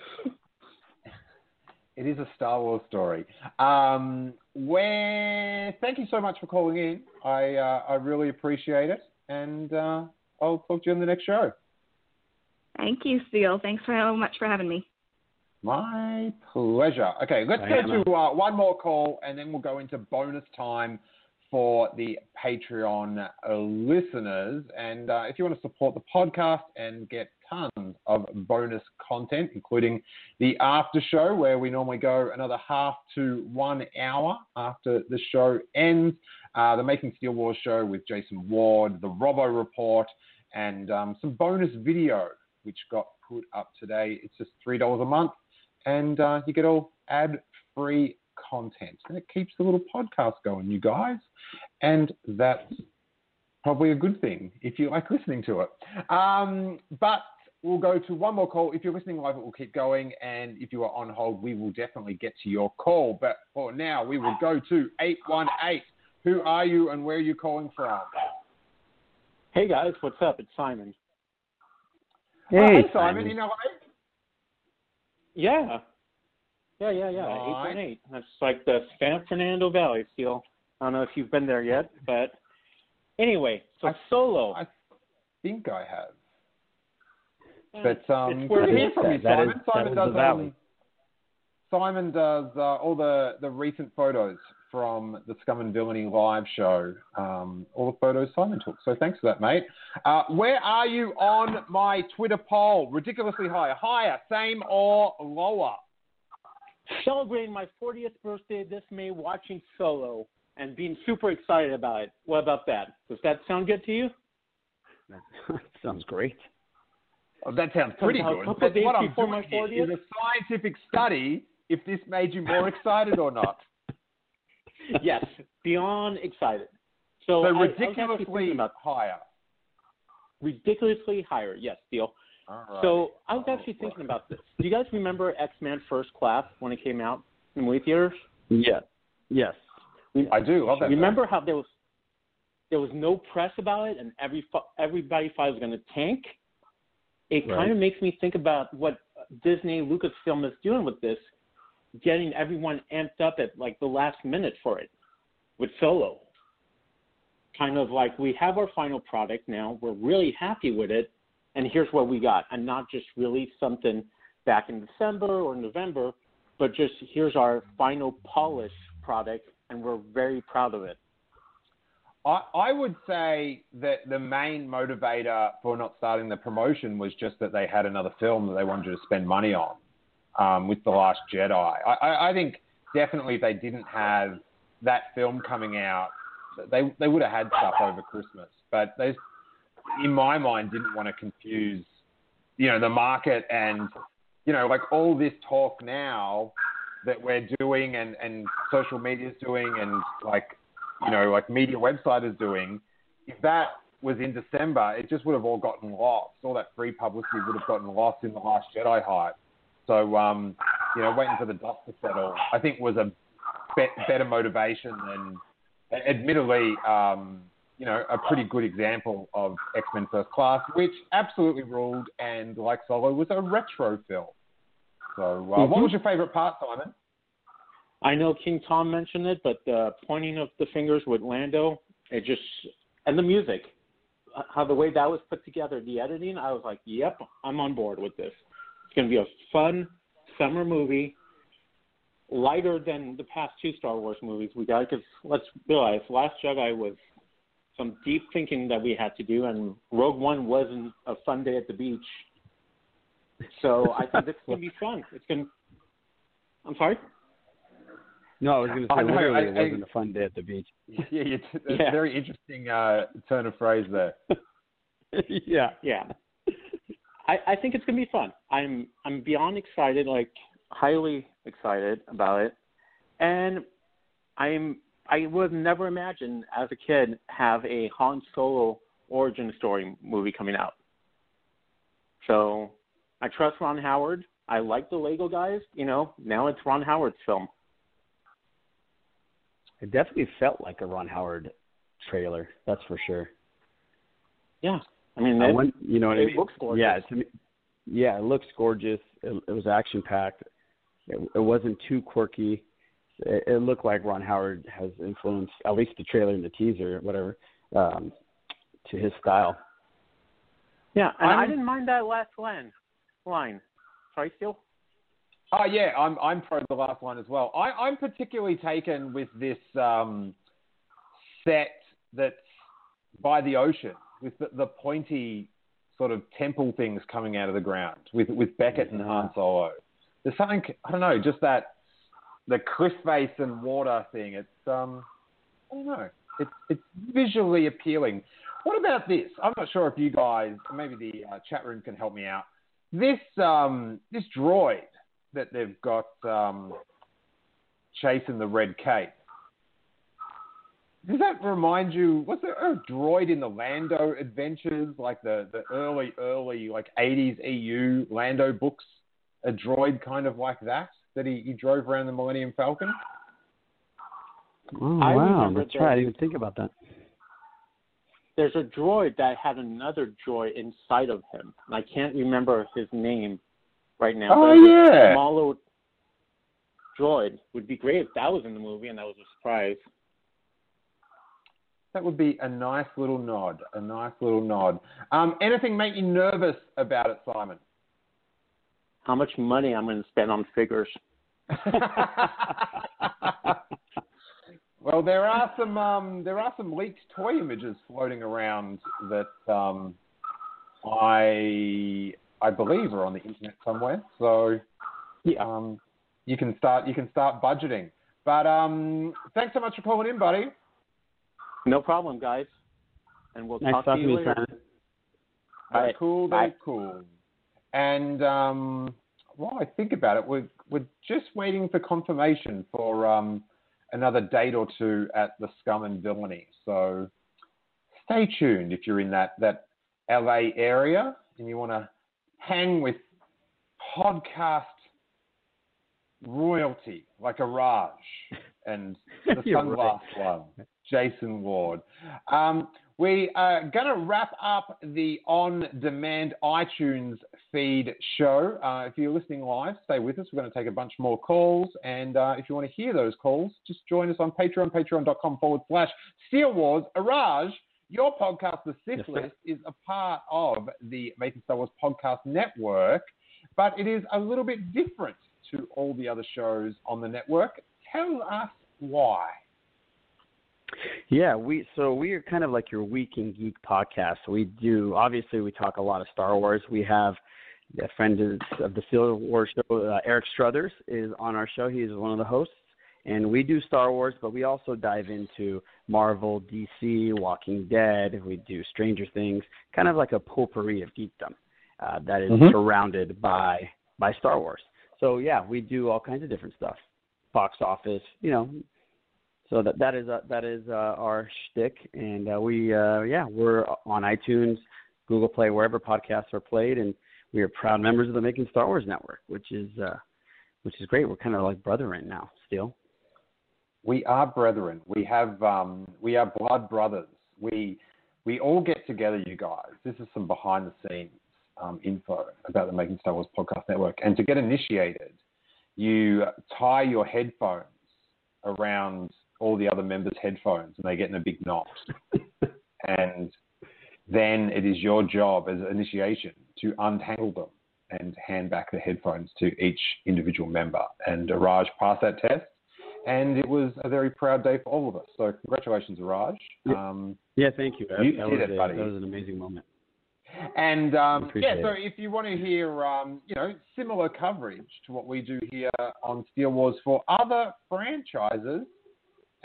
It is a Star Wars story. Um, where thank you so much for calling in. I uh, I really appreciate it, and uh, I'll talk to you on the next show. Thank you, Steele. Thanks so much for having me. My pleasure. Okay, let's Bye, go to uh, one more call, and then we'll go into bonus time for the Patreon uh, listeners. And uh, if you want to support the podcast and get tons of bonus content, including the after show, where we normally go another half to one hour after the show ends, uh, the Making Steele Wars show with Jason Ward, the Robo Report, and um, some bonus video which got put up today. It's just three dollars a month, and uh, you get all ad-free content, and it keeps the little podcast going, you guys. And that's probably a good thing if you like listening to it. Um, but we'll go to one more call. If you're listening live, it will keep going, and if you are on hold, we will definitely get to your call. But for now, we will go to eight one eight. Who are you, and where are you calling from? Hey guys, what's up? It's Simon. Oh, Hey, hey, Simon. In LA? Yeah. Yeah, yeah, yeah. Right. Eight one eight. That's like the San Fernando Valley still. I don't know if you've been there yet, but anyway, so I- solo. I think I have. But um, it's where good to from you, is. That Simon. is- that Simon is does the valley. um, Simon does uh, all the, the recent photos from the Scum and Villainy live show. Um, all the photos Simon took. So thanks for that, mate. Uh, where are you on my Twitter poll? Ridiculously high, higher, same or lower? celebrating my 40th birthday this May watching Solo and being super excited about it. What about that? Does that sound good to you? That Sounds great. Oh, that sounds pretty good. couple But days what I'm before doing my here is 40th? a scientific study if this made you more excited or not. yes, beyond excited. So, So I, I was actually ridiculously thinking about higher. ridiculously higher. Yes, deal. All right. So I was oh, actually thinking about this. Do you guys remember X Men First Class when it came out in movie theaters? Yes. Yes. I do love that. Remember how there was there was no press about it, and every everybody thought it was going to tank. It Right. kind of makes me think about what Disney Lucasfilm is doing with this, getting everyone amped up at like the last minute for it with Solo. Kind of like we have our final product now, we're really happy with it, and here's what we got, and not just release something back in December or November, but just here's our final polished product, and we're very proud of it. I, I would say that the main motivator for not starting the promotion was just that they had another film that they wanted to spend money on um, with The Last Jedi. I, I, think definitely if they didn't have that film coming out, they, they would have had stuff over Christmas. But they, in my mind, didn't want to confuse, you know, the market and, you know, like all this talk now that we're doing and, and social media is doing and like you know, like media website is doing, if that was in December, it just would have all gotten lost. All that free publicity would have gotten lost in the Last Jedi hype. So, um, you know, waiting for the dust to settle, I think was a be- better motivation than, admittedly, um, you know, a pretty good example of X Men First Class, which absolutely ruled, and like Solo, was a retro film. So, uh, Mm-hmm. what was your favorite part, Simon? I know King Tom mentioned it, but the pointing of the fingers with Lando, it just and the music, how the way that was put together, the editing, I was like, "Yep, I'm on board with this." It's going to be a fun summer movie, lighter than the past two Star Wars movies we got. Because let's realize, Last Jedi was some deep thinking that we had to do, and Rogue One wasn't a fun day at the beach. So I think this is going to be fun. It's going. to I'm sorry. No, I was going to Oh, say no, literally I- it wasn't a fun day at the beach. Yeah, you t- Yeah. a very interesting uh, turn of phrase there. yeah. Yeah. I, I think it's gonna be fun. I'm I'm beyond excited, like highly excited about it. And I'm I would never imagine as a kid have a Han Solo origin story movie coming out. So I trust Ron Howard. I like the Lego guys, you know, now it's Ron Howard's film. It definitely felt like a Ron Howard trailer. That's for sure. Yeah. I mean I went, you know what I it mean? looks gorgeous. Yeah, to me, yeah, it looks gorgeous. It, it was action packed. It, it wasn't too quirky. It, it looked like Ron Howard has influenced at least the trailer and the teaser, whatever, um, to his style. Yeah, and I I'm- didn't mind that last line. Line. Sorry, Steele? Oh yeah, I'm I'm pro the last one as well. I, I'm particularly taken with this um, set that's by the ocean with the, the pointy sort of temple things coming out of the ground with with Beckett and Han Solo. There's something I don't know, just that the cliff face and water thing. It's um I don't know. It's it's visually appealing. What about this? I'm not sure if you guys, maybe the uh, chat room can help me out. This um this droid that they've got um, chasing the red cape. Does that remind you? Was there a droid in the Lando Adventures, like the, the early, early, like 80s EU Lando books? A droid kind of like that, that he, he drove around the Millennium Falcon? Oh, I wow. remember That's right. I didn't even think about that. there's a droid that had another droid inside of him. And I can't remember his name right now. Oh, but yeah. Small little droid. Would be great if that was in the movie and that was a surprise. That would be a nice little nod. A nice little nod. Um, anything make you nervous about it, Simon? How much money I'm going to spend on figures? well, there are some um, there are some leaked toy images floating around that um, I I believe are on the internet somewhere. So Yeah. um, you can start you can start budgeting. But um, thanks so much for calling in, buddy. No problem, guys. And we'll Nice talk to you to you, later. Simon. All right. Cool, Bye. very cool. And um, while I think about it, we're we're just waiting for confirmation for um, another date or two at the Scum and Villainy. So stay tuned if you're in that that LA area and you want to hang with podcast royalty like a Raj and the You're sunglass one, Jason Ward. Um, we are going to wrap up the on demand iTunes feed show. Uh, if you're listening live, stay with us. We're going to take a bunch more calls. And uh, if you want to hear those calls, just join us on Patreon, patreon.com forward slash Steele Wars. Araj, your podcast, The Sith List, is a part of the Making Star Wars podcast network, but it is a little bit different to all the other shows on the network. Tell us why. Yeah, we so we are kind of like your week in geek podcast. We do obviously we talk a lot of Star Wars. We have a friend of- the Steele Wars show, uh, Eric Struthers, is on our show. He is one of the hosts, and we do Star Wars, but we also dive into Marvel, DC, Walking Dead. We do Stranger Things, kind of like a potpourri of geekdom uh, that is Mhm. surrounded by by Star Wars. So yeah, we do all kinds of different stuff, box office, you know, So that that is uh, that is uh, our shtick, and uh, we uh, yeah we're on iTunes, Google Play, wherever podcasts are played, and we are proud members of the Making Star Wars Network, which is uh, which is great. We're kind of like brethren now, still. We are brethren. We have um, we are blood brothers. We we all get together, you guys. This is some behind the scenes um, info about the Making Star Wars Podcast Network. And to get initiated, you tie your headphones around all the other members' headphones, and they get in a big knot. and then it is your job as initiation to untangle them and hand back the headphones to each individual member. And Raj passed that test, and it was a very proud day for all of us. So congratulations, Raj. Yeah, um, yeah thank you. That, you that was it, a, buddy. That was an amazing moment. And um, yeah, so if you want to hear, um, you know, similar coverage to what we do here on Steele Wars for other franchises,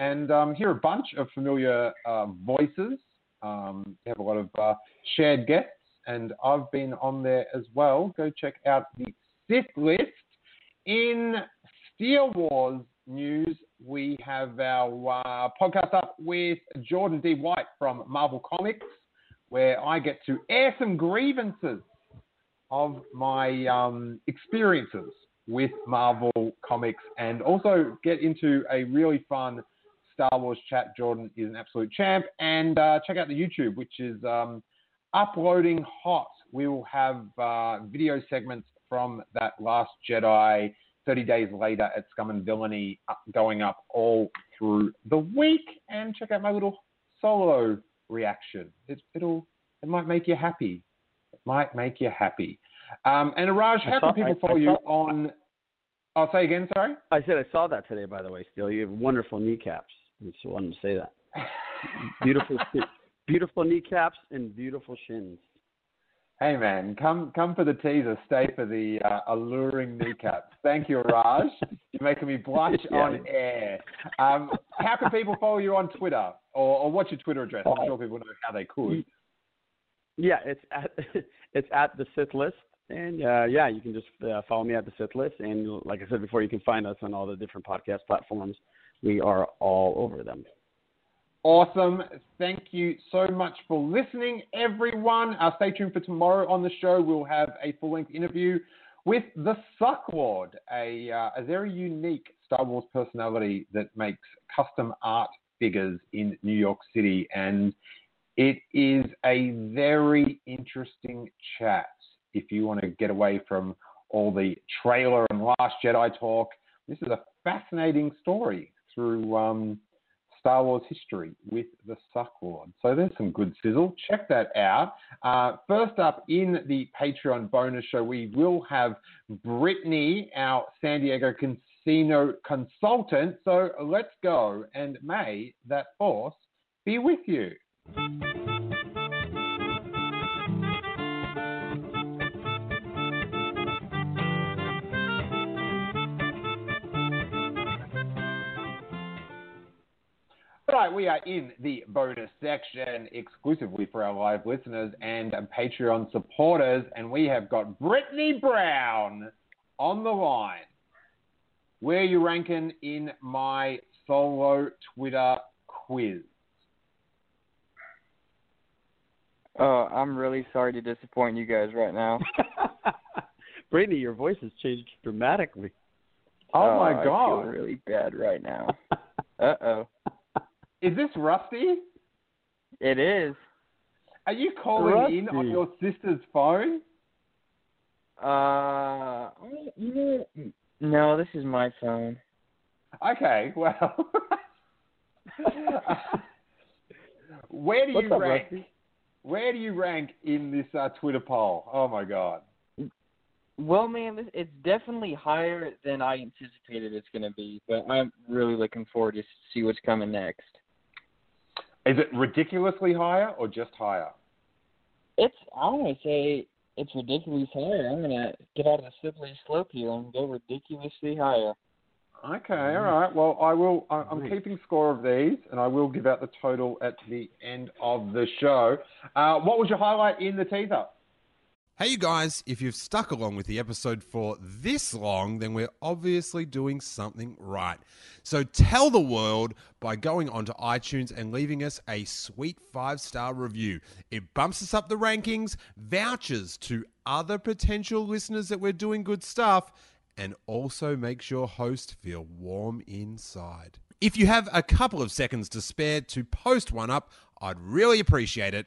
and um, hear a bunch of familiar uh, voices, um, we have a lot of uh, shared guests, and I've been on there as well. Go check out the Sith list in Steele Wars news. We have our uh, podcast up with Jordan D. White from Marvel Comics where I get to air some grievances of my um, experiences with Marvel Comics and also get into a really fun Star Wars chat. Jordan is an absolute champ. And uh, check out the YouTube, which is um, uploading hot. We will have uh, video segments from that Last Jedi 30 days later at Scum and Villainy up, going up all through the week. And check out my little solo reaction. It, it'll it might make you happy. It might make you happy. Um, and Raj, how can people I- I follow you saw- on? I'll say again. Sorry. I said I saw that today, by the way. Steele, you have wonderful kneecaps. I just wanted to say that. Beautiful, beautiful kneecaps and beautiful shins. Hey man, come come for the teaser, stay for the uh, alluring kneecaps. Thank you, Raj. You're making me blush Yeah. on air. Um, how can people follow you on Twitter, or, or what's your Twitter address? I'm sure people know how they could. Yeah, it's at it's at the Sith List, and uh, yeah, you can just uh, follow me at the Sith List, and like I said before, you can find us on all the different podcast platforms. We are all over them. Awesome. Thank you so much for listening, everyone. Uh, stay tuned for tomorrow on the show. We'll have a full length interview with the Sucklord, a, uh, a very unique Star Wars personality that makes custom art figures in New York City. And it is a very interesting chat if you want to get away from all the trailer and Last Jedi talk. This is a fascinating story through. Um, Star Wars history with the Sucklord. So there's some good sizzle. Check that out. Uh, first up in the Patreon bonus show, we will have Brittany, our San Diego casino consultant. So let's go, and may that force be with you. Right, we are in the bonus section exclusively for our live listeners and Patreon supporters, and we have got Brittany Brown on the line. Where are you ranking in my solo Twitter quiz? Oh, I'm really sorry to disappoint you guys right now. Brittany, your voice has changed dramatically. Oh, my I God. feel really bad right now. Uh oh. Is this Rusty? It is. Are you calling in on your sister's phone? Uh, you know, no, this is my phone. Okay, well. Where do What's you up, rank? Rusty? Where do you rank in this uh, Twitter poll? Oh my god. Well, man, it's definitely higher than I anticipated it's going to be, but I'm really looking forward to see what's coming next. Is it ridiculously higher or just higher? It's I want to say it's ridiculously higher. I'm gonna get out of the slippery slope here and go ridiculously higher. Okay, all right. Well, I will. I- I'm keeping score of these, and I will give out the total at the end of the show. Uh, what was your highlight in the teaser? Hey, you guys, if you've stuck along with the episode for this long, then we're obviously doing something right. So tell the world by going onto iTunes and leaving us a sweet five star review. It bumps us up the rankings, vouchers to other potential listeners that we're doing good stuff, and also makes your host feel warm inside. If you have a couple of seconds to spare to post one up, I'd really appreciate it